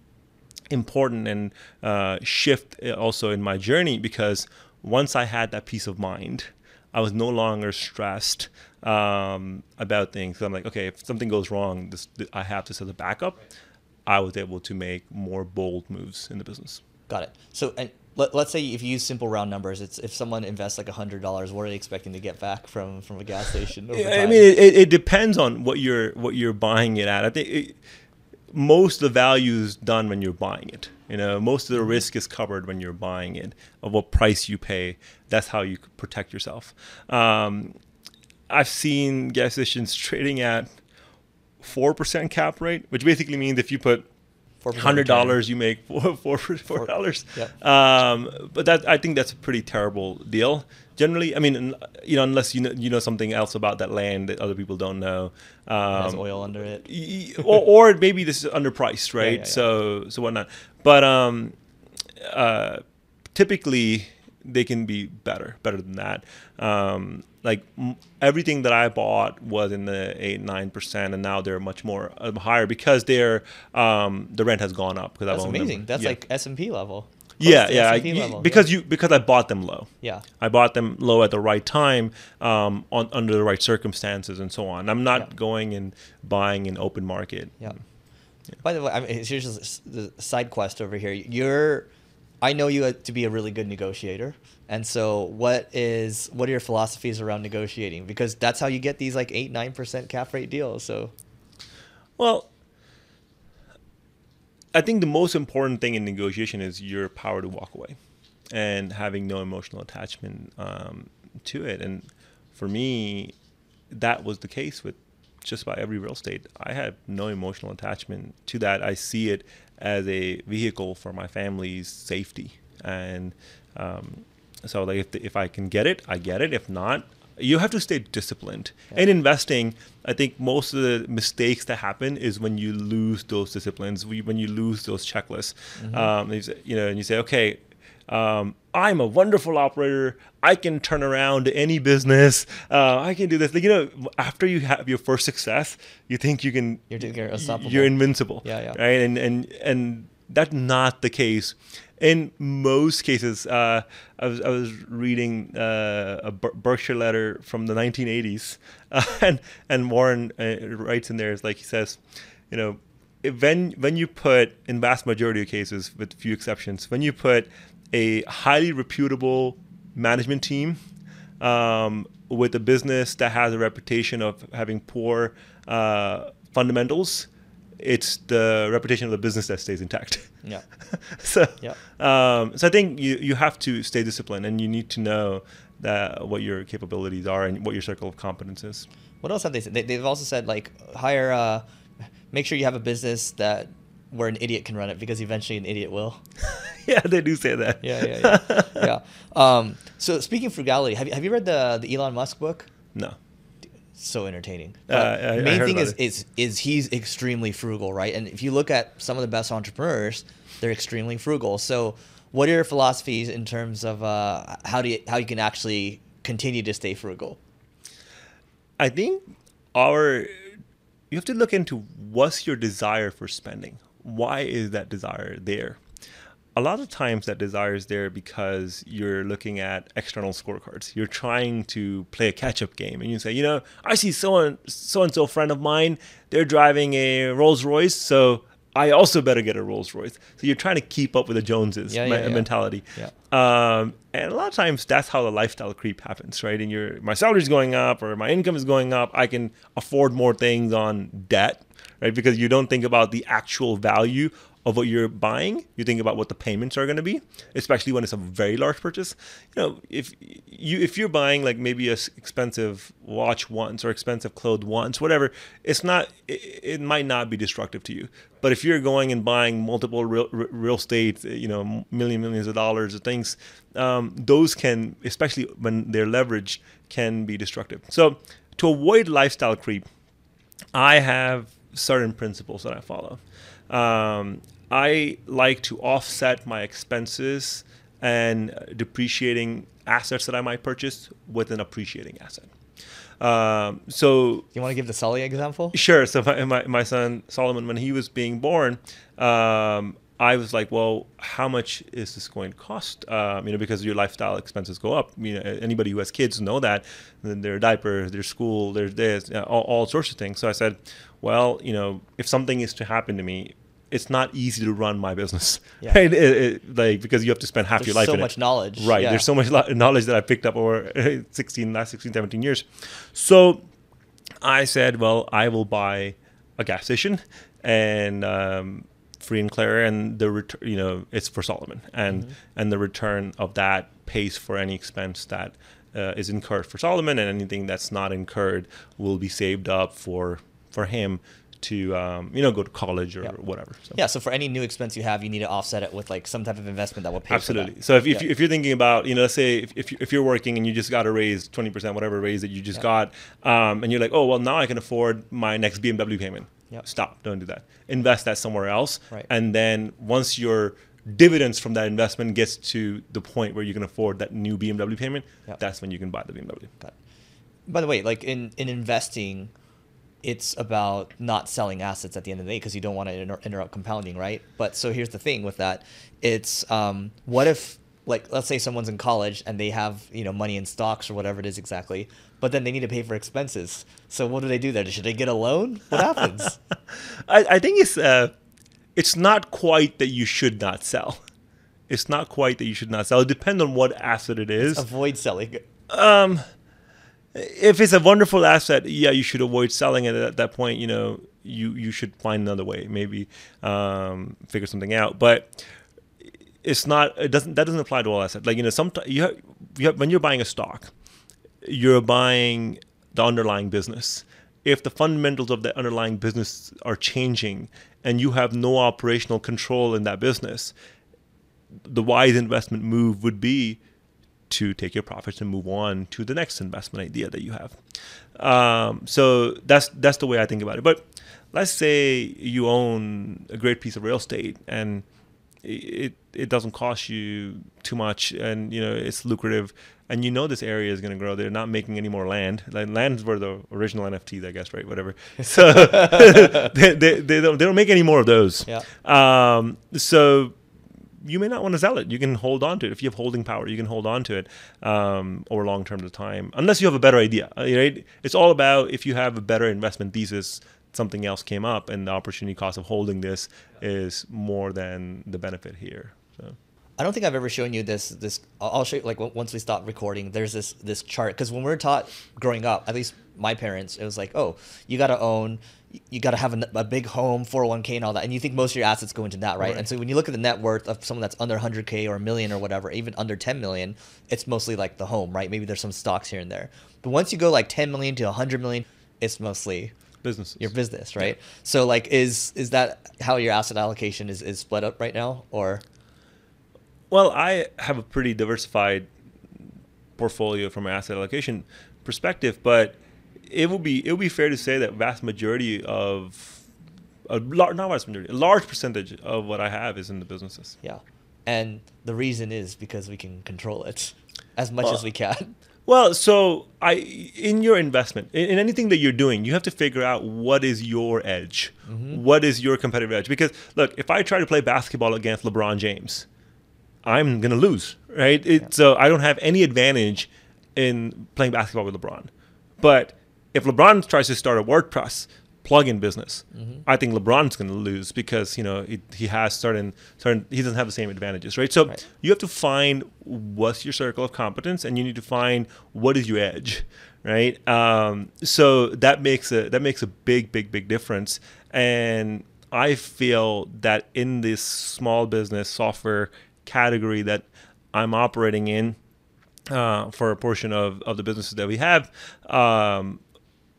important and uh, shift also in my journey because once i had that peace of mind i was no longer stressed um, about things. So i'm like okay if something goes wrong this i have this as a backup. I was able to make more bold moves in the business. Got it. So, and let, let's say if you use simple round numbers, it's if someone invests like hundred dollars, what are they expecting to get back from from a gas station? I mean, it, it, depends on what you're what you're buying it at. I think it, most of the value is done when you're buying it. You know, most of the risk is covered when you're buying it of what price you pay. That's how you protect yourself. Um, I've seen gas stations trading at four percent cap rate, which basically means if you put 4% hundred dollars, you make four four four dollars. Yep. Um, but that I think that's a pretty terrible deal. Generally, I mean, you know, unless you know you know something else about that land that other people don't know. It has Um, oil under it. or, or maybe this is underpriced, right? yeah, yeah. So so whatnot. But um, uh, typically they can be better, better than that. Um, like m- everything that I bought was in the eight nine percent, and now they're much more uh, higher because they're um, the rent has gone up. Because That's I've owned them. amazing. That's Yeah. like S and P level. Yeah, yeah. I- S&P level, because yeah. you because I bought them low. Yeah. I bought them low at the right time, um, on under the right circumstances, and so on. I'm not Yeah. going and buying in open market. Yeah. By the way, I mean, here's just the side quest over here. You're, I know you to be a really good negotiator, and so what is what are your philosophies around negotiating? Because that's how you get these like eight nine percent cap rate deals. So Well, I think the most important thing in negotiation is your power to walk away and having no emotional attachment um, to it. And for me, that was the case with just about every real estate. I had no emotional attachment to that. I see it as a vehicle for my family's safety. And um, so, like, if, if I can get it, I get it. If not, you have to stay disciplined. In investing, I think most of the mistakes that happen is when you lose those disciplines, when you lose those checklists. Um, you say- you know, and you say, okay, um, I'm a wonderful operator. I can turn around any business. Uh, I can do this. Like, you know, after you have your first success, you think you can. You're you're unstoppable. You're invincible. Yeah, yeah. Right, and and and that's not the case. In most cases, uh, I was I was reading uh, a Berkshire letter from the 1980s, uh, and and Warren uh, writes in there is like he says, you know, when when you put in vast majority of cases, with few exceptions, when you put a highly reputable management team um, with a business that has a reputation of having poor uh, fundamentals, it's the reputation of the business that stays intact. yeah, so, Yeah. um, so I think you, you have to stay disciplined and you need to know that what your capabilities are and what your circle of competence is. what else have they said? They, they've also said like hire, uh, make sure you have a business that where an idiot can run it because eventually an idiot will. yeah, they do say that. Yeah, yeah, yeah, yeah. Um, so speaking of frugality, have you have you read the the Elon Musk book? no. so entertaining. Uh, I- I main heard thing is, it. is is he's extremely frugal, right? And if you look at some of the best entrepreneurs, they're extremely frugal. So, what are your philosophies in terms of uh, how do you, how you can actually continue to stay frugal? I think our you have to look into what's your desire for spending. Why is that desire there? A lot of times that desire is there because you're looking at external scorecards. You're trying to play a catch-up game, and you say, you know, I see so and so and so friend of mine, they're driving a Rolls Royce, so I also better get a Rolls Royce. So you're trying to keep up with the Joneses Yeah, yeah, yeah. mentality. Yeah. Um, and a lot of times that's how the lifestyle creep happens, right? And your my salary's going up or my income is going up. I can afford more things on debt, right? Because you don't think about the actual value of what you're buying. You think about what the payments are going to be, especially when it's a very large purchase. You know, if you if you're buying like maybe a expensive watch once or expensive clothes once, whatever, it's not. It, it might not be destructive to you. But if you're going and buying multiple real, real estate, you know, million millions of dollars of things, um, those can, especially when they're leveraged, can be destructive. So to avoid lifestyle creep, I have certain principles that I follow. Um, I like to offset my expenses and depreciating assets that I might purchase with an appreciating asset. Um, so you want to give the Sully example? Sure. So my, my, my son Solomon, when he was being born, um, I was like, well, how much is this going to cost? Um, you know, because your lifestyle expenses go up. You know, anybody who has kids know that. Their diapers, their school, their this, all, all sorts of things. So I said, well, you know, if something is to happen to me, it's not easy to run my business, yeah. right? It, it, like because you have to spend half There's your life. So in much it. knowledge, right? Yeah. There's so much knowledge that I picked up over 16, last 16, 17 years. So I said, well, I will buy a gas station and um, free and clear, and the return, you know, it's for Solomon, and mm-hmm. and the return of that pays for any expense that uh, is incurred for Solomon, and anything that's not incurred will be saved up for for him to um, you know go to college or whatever. So. Yeah. So for any new expense you have, you need to offset it with like some type of investment that will pay. Absolutely. So if, if, you, if you're thinking about you know let's say if, if, you, if you're working and you just got a raise twenty percent whatever raise that you just got, um, and you're like oh well now I can afford my next BMW payment. Yep. Stop. Don't do that. Invest that somewhere else. Right. And then once your dividends from that investment gets to the point where you can afford that new BMW payment, yep. that's when you can buy the BMW. By the way, like in in investing it's about not selling assets at the end of the day because you don't want to inter- interrupt compounding, right? But so here's the thing with that: it's um, what if, like, let's say someone's in college and they have you know money in stocks or whatever it is exactly, but then they need to pay for expenses. So what do they do there? Should they get a loan? What happens? I, I think it's uh, it's not quite that you should not sell. It's not quite that you should not sell. It depends on what asset it is. Avoid selling. Um if it's a wonderful asset, yeah, you should avoid selling it at that point. You know, you you should find another way, maybe um, figure something out. But it's not. It doesn't. That doesn't apply to all assets. Like you know, sometimes you have, you have, when you're buying a stock, you're buying the underlying business. If the fundamentals of the underlying business are changing and you have no operational control in that business, the wise investment move would be to take your profits and move on to the next investment idea that you have. Um, so that's that's the way I think about it. But let's say you own a great piece of real estate and it it doesn't cost you too much and you know it's lucrative and you know this area is going to grow they're not making any more land like lands were the original nfts i guess right whatever so they, they, they, don't, they don't make any more of those yeah. um, so you may not want to sell it. You can hold on to it if you have holding power. You can hold on to it um, over long terms of time, unless you have a better idea. Uh, right? It's all about if you have a better investment thesis. Something else came up, and the opportunity cost of holding this is more than the benefit here. So. I don't think I've ever shown you this. This I'll show you like once we stop recording. There's this this chart because when we are taught growing up, at least my parents, it was like, oh, you got to own you got to have a, a, big home, 401k, and all that. And you think most of your assets go into that, right? right? And so when you look at the net worth of someone that's under 100k or a million or whatever, even under 10 million, it's mostly like the home, right? Maybe there's some stocks here and there. But once you go like 10 million to 100 million, it's mostly business. Your business, right? Yeah. So like, is is that how your asset allocation is is split up right now, or? Well, I have a pretty diversified portfolio from an asset allocation perspective, but it would be it will be fair to say that vast majority of a large not vast majority a large percentage of what I have is in the businesses. Yeah, and the reason is because we can control it as much as we can. Well, so I in your investment in, in, anything that you're doing, you have to figure out what is your edge, mm-hmm. what is your competitive edge. Because look, if I try to play basketball against LeBron James, I'm gonna lose, right? It, yeah. So I don't have any advantage in playing basketball with LeBron. But if LeBron tries to start a WordPress plugin business, mm-hmm. I think LeBron's going to lose because you know it, he has certain certain he doesn't have the same advantages, right? So right. you have to find what's your circle of competence, and you need to find what is your edge, right? Um, so that makes a that makes a big big big difference, and I feel that in this small business software category that I'm operating in uh, for a portion of, of the businesses that we have, um,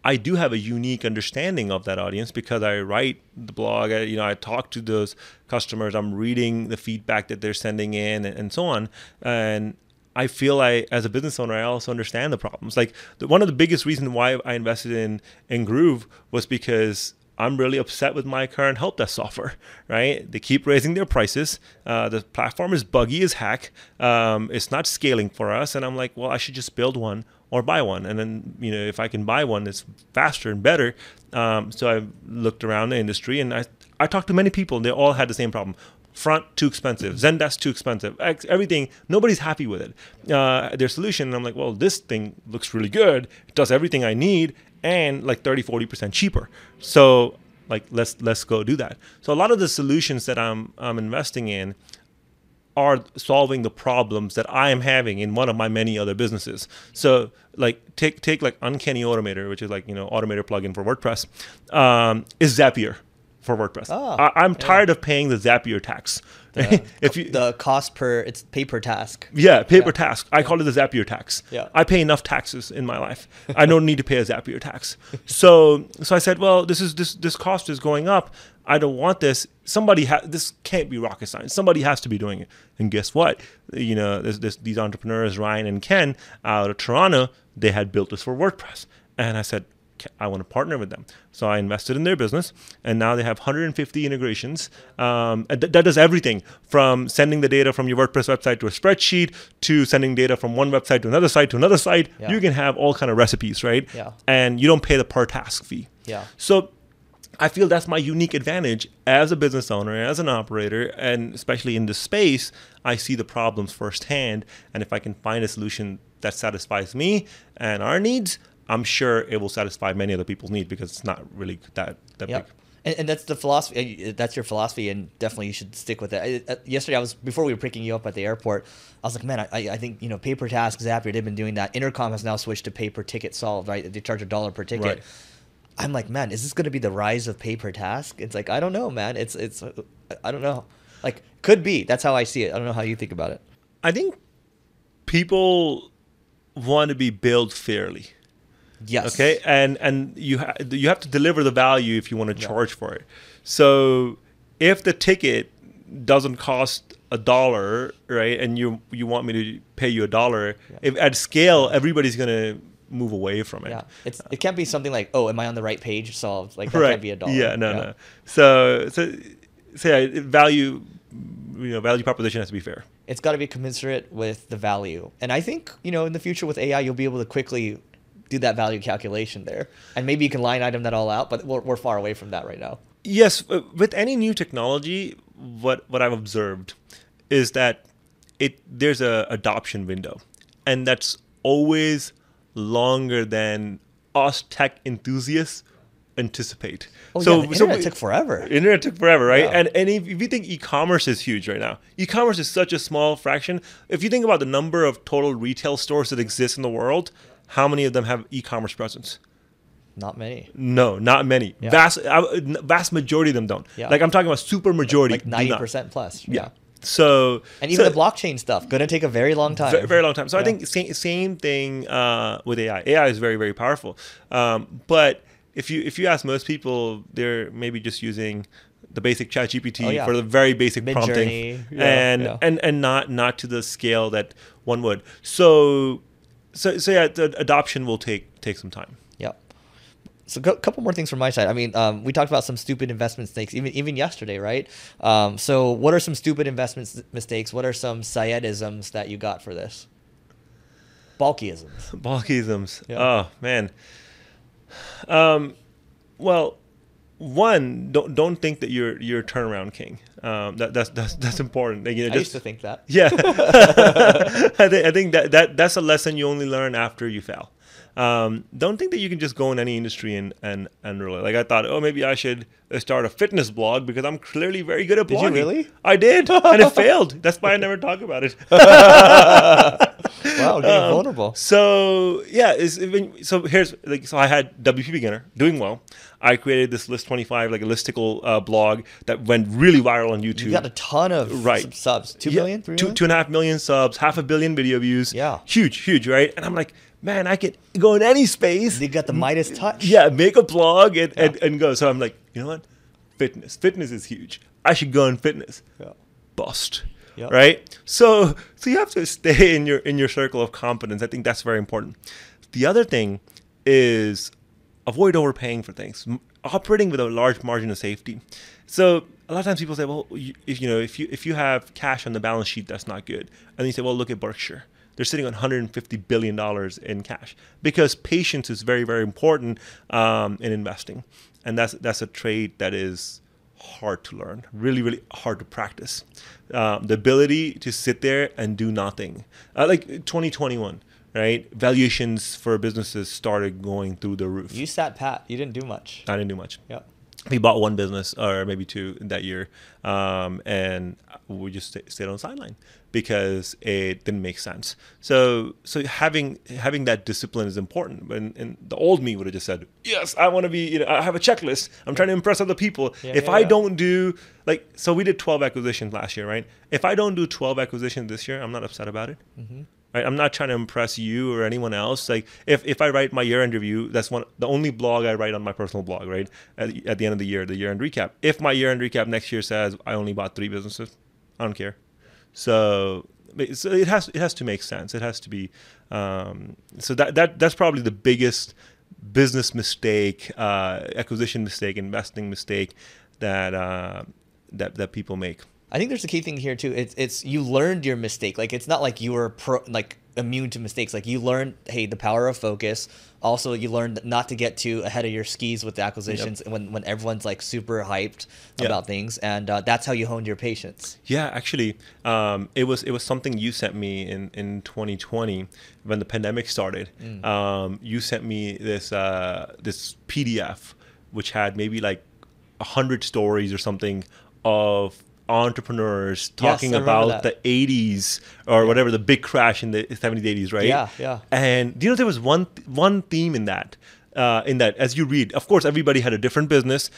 I do have a unique understanding of that audience because I write the blog. I, you know, I talk to those customers. I'm reading the feedback that they're sending in, and, and so on. And I feel I, as a business owner, I also understand the problems. Like the, one of the biggest reasons why I invested in in Groove was because I'm really upset with my current help desk software. Right? They keep raising their prices. Uh, the platform is buggy as heck. Um, it's not scaling for us, and I'm like, well, I should just build one or buy one. And then you know, if I can buy one, it's faster and better. Um, so I looked around the industry, and I I talked to many people, and they all had the same problem. Front too expensive. Zendesk too expensive. Everything nobody's happy with it. Uh, their solution and i'm like well this thing looks really good. It does everything i need and like 30 40% cheaper. So like let's let's go do that. So a lot of the solutions that i'm i'm investing in are solving the problems that I am having in one of my many other businesses. So, like take take like Uncanny Automator, which is like you know Automator plugin for WordPress, um, is Zapier for WordPress. Oh, I, am tired of paying the Zapier tax. The, if you the cost per it's pay per task. Yeah, pay per task. I call it the Zapier tax. Yeah. I pay enough taxes in my life. I don't need to pay a Zapier tax. So so I said, well, this is this this cost is going up. I don't want this. Somebody ha- this can't be rocket science. Somebody has to be doing it. And guess what? You know, there's these entrepreneurs, Ryan and Ken out of Toronto, they had built this for WordPress. And I said, I want to partner with them. So I invested in their business, and now they have 150 integrations. Um, th- that does everything from sending the data from your WordPress website to a spreadsheet to sending data from one website to another site to another site. Yeah. You can have all kind of recipes, right? Yeah. And you don't pay the per task fee. Yeah. So I feel that's my unique advantage as a business owner, as an operator, and especially in this space, I see the problems firsthand. And if I can find a solution that satisfies me and our needs, I'm sure it will satisfy many other people's needs because it's not really that that yep. big. And, and, that's the philosophy. Uh, that's your philosophy, and definitely you should stick with it. I, uh, yesterday, I was before we were picking you up at the airport. I was like, man, I, I think you know, pay per task Zapier. They've been doing that. Intercom has now switched to pay per ticket solved. Right, they charge a dollar per ticket. Right. I'm like, man, is this going to be the rise of pay per task? It's like I don't know, man. It's it's uh, I don't know. Like could be. That's how I see it. I don't know how you think about it. I think people want to be billed fairly. Yes. Okay, and and you ha- you have to deliver the value if you want to charge yeah. for it. So if the ticket doesn't cost a dollar, right, and you you want me to pay you a dollar, yeah. if at scale everybody's gonna move away from it. Yeah, it's it can't be something like, oh, am I on the right page? Solved. Like that right. can't be a dollar. Yeah, no, yeah. no. So so so yeah, value you know value proposition has to be fair. It's got to be commensurate with the value, and I think you know in the future with AI you'll be able to quickly do that value calculation there. And maybe you can line item that all out, but we're, we're far away from that right now. Yes, uh, with any new technology, what what I've observed is that it there's a adoption window, and that's always longer than us tech enthusiasts anticipate. Oh, so, yeah, the internet so took forever. Internet took forever, right? Yeah. And and if, if you think e-commerce is huge right now, e-commerce is such a small fraction. If you think about the number of total retail stores that exist in the world, how many of them have e-commerce presence? Not many. No, not many. Yeah. Vast, uh, vast majority of them don't. Yeah. Like I'm talking about super majority. Like ninety percent plus. Yeah. So and even so, the blockchain stuff going to take a very long time. Very, very long time. So yeah. I think same, same thing uh, with AI. AI is very very powerful. Um, but if you if you ask most people, they're maybe just using the basic ChatGPT oh, yeah. for the very basic Mid prompting yeah, and and and not not to the scale that one would. So so so yeah, the adoption will take take some time. So a couple more things from my side. I mean, um, we talked about some stupid investment mistakes even even yesterday, right? Um, so what are some stupid investment mistakes? What are some Syedisms that you got for this? Bulkyisms. Bulkyisms. Yeah. Oh man. Um, well, one don't don't think that you're you're a turnaround king. Um, that, that's that's that's important. you know, just, I used to think that. Yeah, I think I think that, that that's a lesson you only learn after you fail. Um, don't think that you can just go in any industry and and and really like I thought. Oh, maybe I should start a fitness blog because I'm clearly very good at blogging. Did you really? I did, and it failed. That's why I never talk about it. wow, getting Um, vulnerable. So yeah, is when, so here's like so I had WPBeginner doing well. I created this List25 like a listicle uh, blog that went really viral on YouTube. You got a ton of Right. subs. Two Yeah, million, three two million? two and a half million subs, half a billion video views. Yeah. huge, huge, right? And I'm like, man, I could go in any space. They got the Midas touch. Yeah, make a blog and, and, and go. So I'm like, you know what? Fitness. Fitness is huge. I should go in fitness. Yeah. Bust. Yep. Right? So so you have to stay in your in your circle of competence. I think that's very important. The other thing is avoid overpaying for things. Operating with a large margin of safety. So a lot of times people say, well, you, if you know, if you if you have cash on the balance sheet, that's not good. And you say, well, look at Berkshire. They're sitting on 150 billion dollars in cash because patience is very very important um, in investing, and that's that's a trait that is hard to learn, really, really hard to practice. Um, the ability to sit there and do nothing. Uh, like 2021, right? Valuations for businesses started going through the roof. You sat pat. You didn't do much. I didn't do much. Yeah. We bought one business or maybe two that year, um, and we just sta- stayed on the sideline because it didn't make sense. So, so having having that discipline is important. And, and the old me would have just said, "Yes, I want to be. You know, I have a checklist. I'm trying to impress other people. Yeah, if yeah, I yeah. don't do like, so we did 12 acquisitions last year, right? If I don't do 12 acquisitions this year, I'm not upset about it. Mm-hmm. Right? I'm not trying to impress you or anyone else. Like if, if I write my year end review, that's one the only blog I write on my personal blog, right? At, at the end of the year, the year end recap. If my year end recap next year says I only bought three businesses, I don't care. So, so it has it has to make sense. It has to be. Um, so that that that's probably the biggest business mistake, uh, acquisition mistake, investing mistake that uh, that that people make. I think there's a key thing here too. It's it's you learned your mistake. Like it's not like you were pro, like immune to mistakes. Like you learned, hey, the power of focus. Also, you learned not to get too ahead of your skis with the acquisitions when when everyone's like super hyped Yep. about things, and uh, that's how you honed your patience. Yeah, actually, um, it was it was something you sent me in, in 2020 when the pandemic started. Um, you sent me this uh, this PDF which had maybe like a hundred stories or something of entrepreneurs talking remember about that. the 80s or whatever the big crash in the 70s 80s right? Yeah, yeah. and do you know there was one one theme in that uh, in that as you read of course everybody had a different business.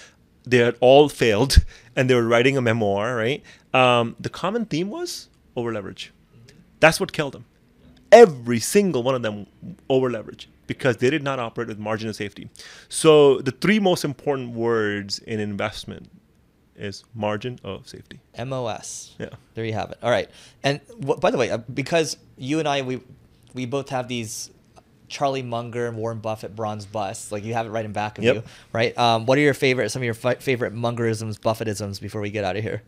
They had all failed and they were writing a memoir right? Um, the common theme was over leverage. That's what killed them. Every single one of them over leverage because they did not operate with margin of safety. So the three most important words in investment is margin of safety MOS. Yeah. There you have it. All right. And by the way, uh, because you and I we we both have these Charlie Munger and Warren Buffett bronze busts. Like you have it right in back of Yep. you, right? Um, what are your favorite some of your fi- favorite Mungerisms, Buffettisms before we get out of here?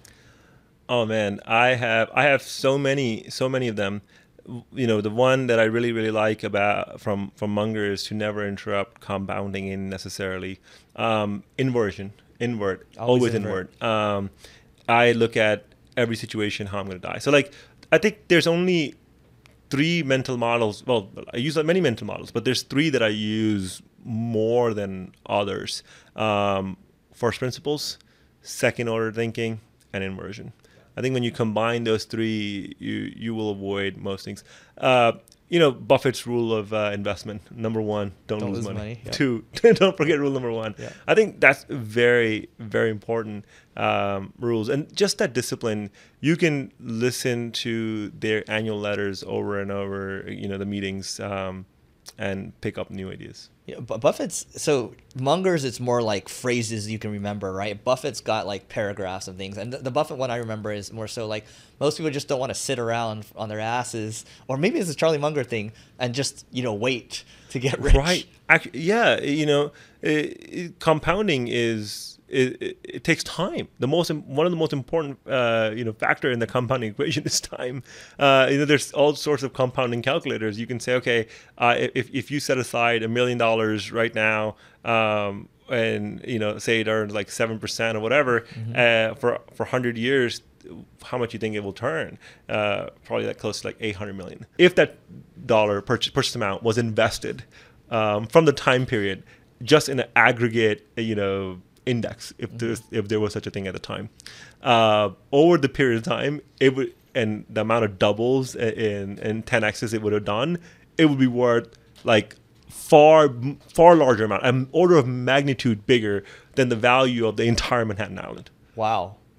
Oh man, I have I have so many so many of them. You know, the one that I really really like about from from Munger is to never interrupt compounding in necessarily um, inversion, invert, Always always, invert. invert. Um, I look at every situation how I'm going to die. So like, I think there's only three mental models. Well, I use many mental models, but there's three that I use more than others. Um, first principles, second order thinking, and inversion. I think when you combine those three, you you will avoid most things. Uh, you know Buffett's rule of uh, investment: number one, don't, Don't lose, lose money. money, yeah. Two, don't forget rule number one. Yeah. I think that's very very important um, rules, and just that discipline. You can listen to their annual letters over and over. You know the meetings, um, and pick up new ideas. Yeah, Bu- Buffett's so Munger's it's more like phrases you can remember, right? Buffett's got like paragraphs and things, and the, the Buffett one I remember is more so like most people just don't want to sit around on their asses, or maybe it's a Charlie Munger thing, and just you know wait to get rich. Right. Actually, yeah. You know, it, it- compounding is it, it, it takes time. The most one of the most important uh, you know factor in the compounding equation is time. Uh, you know, there's all sorts of compounding calculators. You can say, okay, uh, if if you set aside a million dollars right now. Um, and you know, say it earns like seven percent or whatever uh, for for hundred years, how much you think it will turn? Uh, probably like close to like 800 million. If that dollar purchase, purchase amount was invested um, from the time period, just in an aggregate, you know, index, if there's if there was such a thing at the time, uh, over the period of time, it would and the amount of doubles in in 10x's it would have done, it would be worth like far far larger amount, an order of magnitude bigger than the value of the entire Manhattan Island. Wow.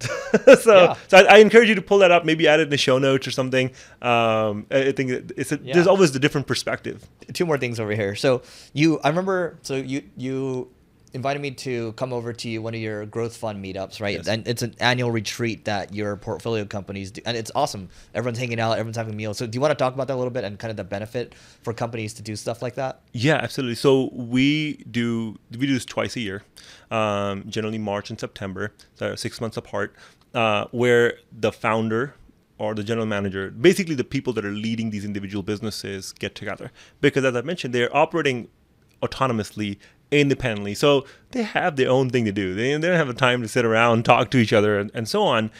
so, Yeah. so I, I encourage you to pull that up, maybe add it in the show notes or something. Um, I think it's a, Yeah. there's always the different perspective. two more things over here. So you, I remember, so you you invited me to come over to you one of your growth fund meetups, right? Yes. And it's an annual retreat that your portfolio companies do, and it's awesome. Everyone's hanging out, everyone's having meals. So do you want to talk about that a little bit and kind of the benefit for companies to do stuff like that? Yeah, absolutely. So we do we do this twice a year, um, generally March and September, so six months apart, uh, where the founder or the general manager, basically the people that are leading these individual businesses, get together because, as I mentioned, they're operating autonomously, independently. So they have their own thing to do. They, they don't have the time to sit around, talk to each other, and, and so on.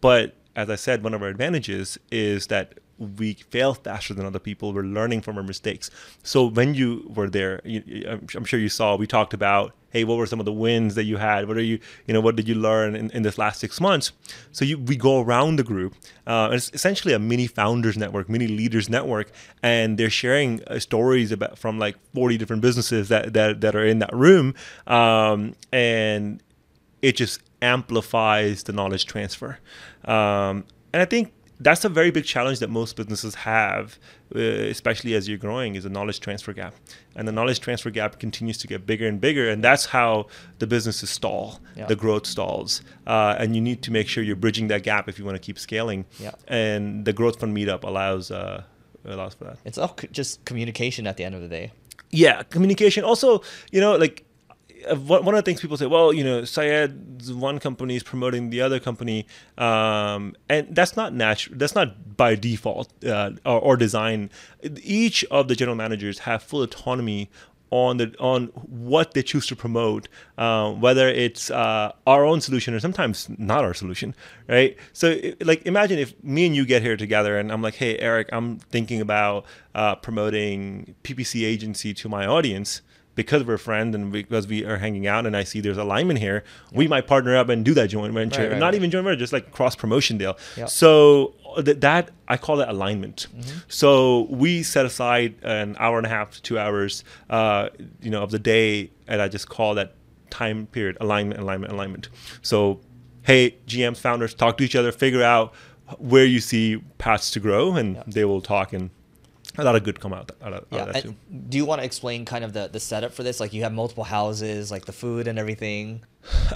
But as I said, one of our advantages is that we fail faster than other people. We're learning from our mistakes. So when you were there, you, I'm sure you saw we talked about, hey, what were some of the wins that you had? What are you, you know, what did you learn in, in this last six months? So you, we go around the group. Uh, it's essentially a mini founders network, mini leaders network, and they're sharing uh, stories about from like 40 different businesses that that, that are in that room, um, and it just amplifies the knowledge transfer. Um, and I think that's a very big challenge that most businesses have, uh, especially as you're growing, is a knowledge transfer gap. And the knowledge transfer gap continues to get bigger and bigger, and that's how the businesses stall, Yeah. the growth stalls. Uh, and you need to make sure you're bridging that gap if you want to keep scaling. Yeah. And the Growth Fund Meetup allows uh, allows for that. It's all c- just communication at the end of the day. Yeah, communication. Also, you know, like one of the things people say, well, you know, Syed's one company is promoting the other company, um, and that's not natural. That's not by default uh, or, or design. Each of the general managers have full autonomy on the on what they choose to promote, uh, whether it's uh, our own solution or sometimes not our solution, right? So, i- like, imagine if me and you get here together, and I'm like, "Hey, Eric, I'm thinking about uh, promoting PPC agency to my audience." Because we're friends and because we are hanging out, and I see there's alignment here, we might partner up and do that joint venture. Right, right, not right. even joint venture, just like cross promotion deal. Yeah. So th- that I call it alignment. Mm-hmm. So we set aside an hour and a half to two hours, uh, you know, of the day, and I just call that time period alignment, alignment, alignment. So, hey, GMs, founders, talk to each other, figure out where you see paths to grow, and they will talk, and a lot of good come out, out, of, out Yeah. of that too. and do you want to explain kind of the, the setup for this? Like you have multiple houses, like the food and everything.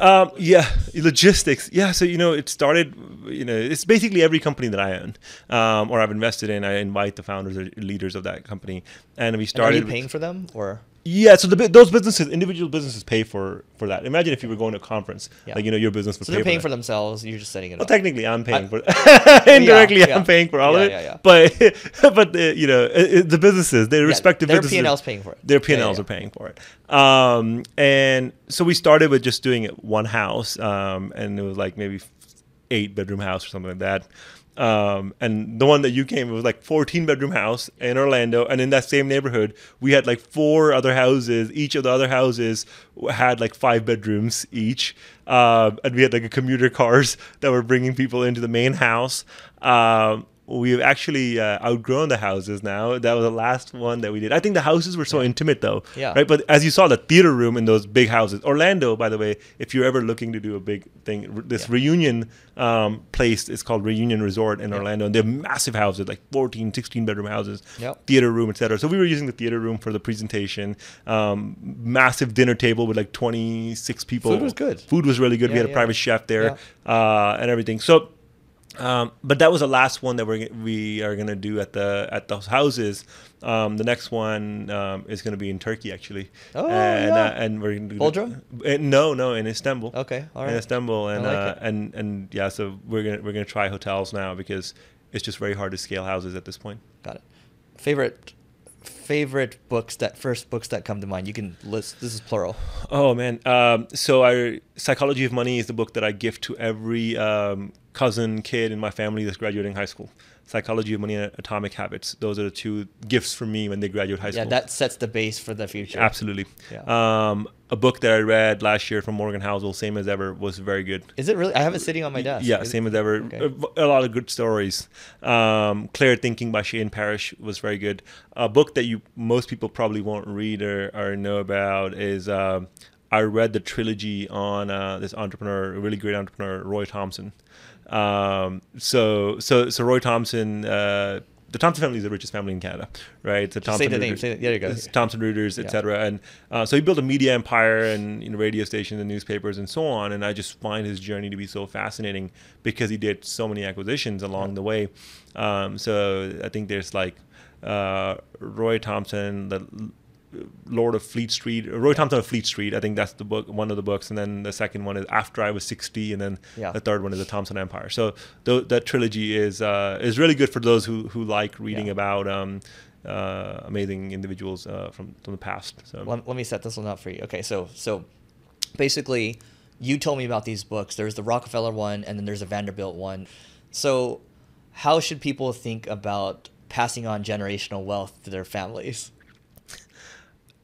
Um, yeah, logistics. Yeah, so you know, it started. You know, it's basically every company that I own um, or I've invested in. I invite the founders or leaders of that company, and we And are started. you with- paying for them or? Yeah, so the, those businesses, individual businesses, pay for for that. Imagine if you were going to a conference, Yeah. like you know, your business would So they're paying for for themselves. You're just setting it Well, up. technically, I'm paying I- for indirectly. yeah. I'm paying for all of it. yeah, yeah. But but the, you know uh, uh, the businesses, their respective their businesses, P&L's paying for it. Their P and yeah, Ls yeah. are paying for it. Um, and so we started with just doing it one house, um, and it was like maybe eight bedroom house or something like that. Um, and the one that you came was like 14 bedroom house in Orlando, and in that same neighborhood, we had like four other houses. Each of the other houses had like five bedrooms each, um, and we had like a commuter cars that were bringing people into the main house. Um, we've actually uh, outgrown the houses now. That was the last one that we did. I think the houses were so intimate though, Yeah. right? But as you saw, the theater room in those big houses. Orlando, by the way, if you're ever looking to do a big thing, this Yeah. reunion um, place is called Reunion Resort in Orlando, and they're massive houses, like 14, 16 bedroom houses, Yep. theater room, etc. So we were using the theater room for the presentation. Um, massive dinner table with like 26 people. Food was good. Food was really good. we Yeah, had a private chef there uh, and everything. So. Um, but that was the last one that we're we are gonna do at the at those houses. Um, the next one um, is gonna be in Turkey actually. Oh, and, yeah. uh, and we're gonna Bodrum? Uh, no, no, in Istanbul. Okay, all right. In. Istanbul, and like uh, and and yeah, so we're gonna we're gonna try hotels now because it's just very hard to scale houses at this point. Got it. Favorite favorite books that first books that come to mind. You can list. This is plural. Oh man, um, so I Psychology of Money is the book that I give to every um, cousin kid in my family that's graduating high school. Psychology of Money and Atomic Habits. Those are the two gifts for me when they graduate high Yeah, school. Yeah, that sets the base for the future. Absolutely. Yeah. Um, a book that I read last year from Morgan Housel, same as ever, was very good. Is it really? I have it sitting on my desk. Yeah, Is- same as ever. Okay. A, a lot of good stories. Um, Clear Thinking by Shane Parrish was very good. A book that you most people probably won't read or, or know about is um I read the trilogy on uh, this entrepreneur, a really great entrepreneur, Roy Thomson. Um, so so so Roy Thomson. Uh, the Thomson family is the richest family in Canada, right? The say Thomson the name, say the- there you go. Thomson Reuters, Yeah. etc. And uh, so he built a media empire and you know, radio stations and newspapers and so on. And I just find his journey to be so fascinating because he did so many acquisitions along the way. Um, so I think there's like uh, Roy Thomson, the Lord of Fleet Street, Roy Thomson of Fleet Street. I think that's the book, one of the books, and then the second one is After I Was 60, and then Yeah. the third one is the Thomson Empire. So th- that trilogy is uh, is really good for those who who like reading Yeah. about um, uh, amazing individuals uh, from from the past. So let, let me set this one up for you. Okay, so so basically, you told me about these books. There's the Rockefeller one, and then there's a Vanderbilt one. So, how should people think about passing on generational wealth to their families?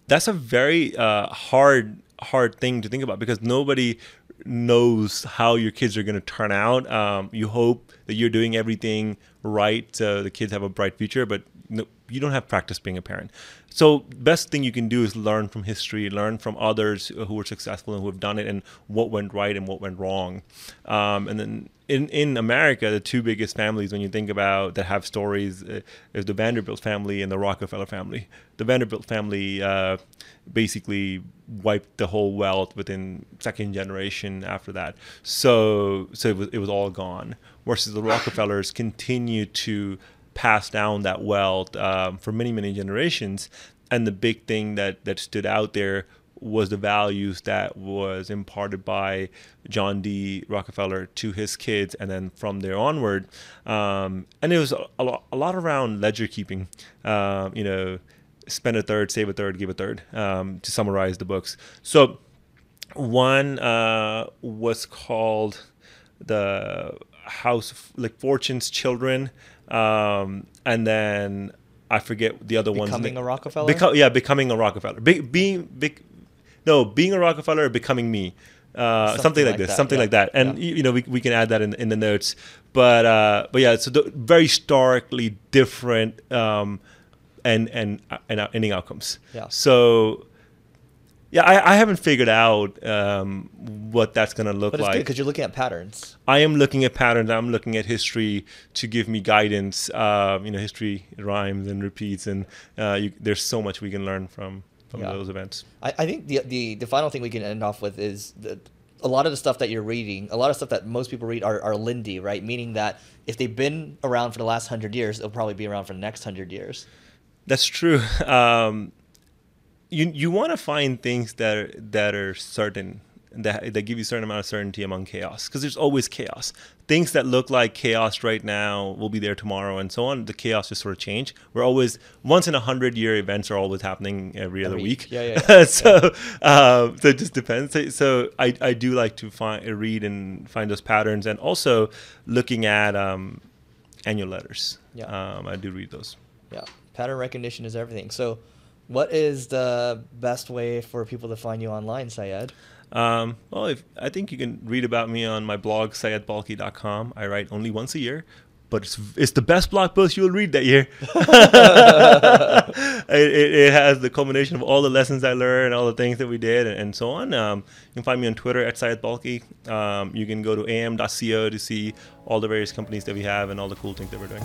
That's a very uh, hard hard thing to think about because nobody knows how your kids are going to turn out. Um, you hope that you're doing everything right so the kids have a bright future, but no, you don't have practice being a parent. So best thing you can do is learn from history, learn from others who were successful and who have done it, and what went right and what went wrong. Um, and then in in America, the two biggest families when you think about that have stories uh, is the Vanderbilt family and the Rockefeller family. The Vanderbilt family uh, basically wiped the whole wealth within second generation after that. So so it was it was all gone. Versus the Rockefellers continue to pass down that wealth um, for many many generations. And the big thing that that stood out there was the values that was imparted by John D. Rockefeller to his kids, and then from there onward, um, and it was a, a, lot, a lot around ledger keeping. Um, you know, spend a third, save a third, give a third. Um, to summarize the books, so one uh, was called the House of like Fortune's Children, um, and then I forget the other ones. Becoming a Rockefeller? Beco- yeah, becoming a Rockefeller. Be- being bec- no, being a Rockefeller, or becoming me. Uh, something, Something like, like this, that, something yeah. like that, and Yeah. you, you know we, we can add that in, in the notes. But uh, but yeah, so the, very starkly different um, and and and uh, ending outcomes. Yeah. So yeah, I, I haven't figured out um, what that's gonna look But it's like. because you're looking at patterns. I am looking at patterns. I'm looking at history to give me guidance. Um, you know, history rhymes and repeats, and uh, you, there's so much we can learn from from Yeah. those events. I, I think the, the the final thing we can end off with is that a lot of the stuff that you're reading, a lot of stuff that most people read are, are Lindy, right? Meaning that if they've been around for the last hundred years, they'll probably be around for the next hundred years. That's true. Um, you you want to find things that are, that are certain that that give you a certain amount of certainty among chaos because there's always chaos. Things that look like chaos right now will be there tomorrow and so on. The chaos just sort of change. We're always once in a hundred year events are always happening every other Every- week. yeah, yeah, yeah. so um, so it just depends. So, so I I do like to find read and find those patterns and also looking at um, annual letters. Yeah. Um, I do read those. Yeah, pattern recognition is everything. So, what is the best way for people to find you online, Syed? Um, well, if, I think you can read about me on my blog, syedbalkhi.com. I write only once a year, but it's, it's the best blog post you'll read that year. it, it, it has the culmination of all the lessons I learned, all the things that we did, and, and so on. Um, you can find me on Twitter at syedbalkhi. Um, you can go to am.co to see all the various companies that we have and all the cool things that we're doing.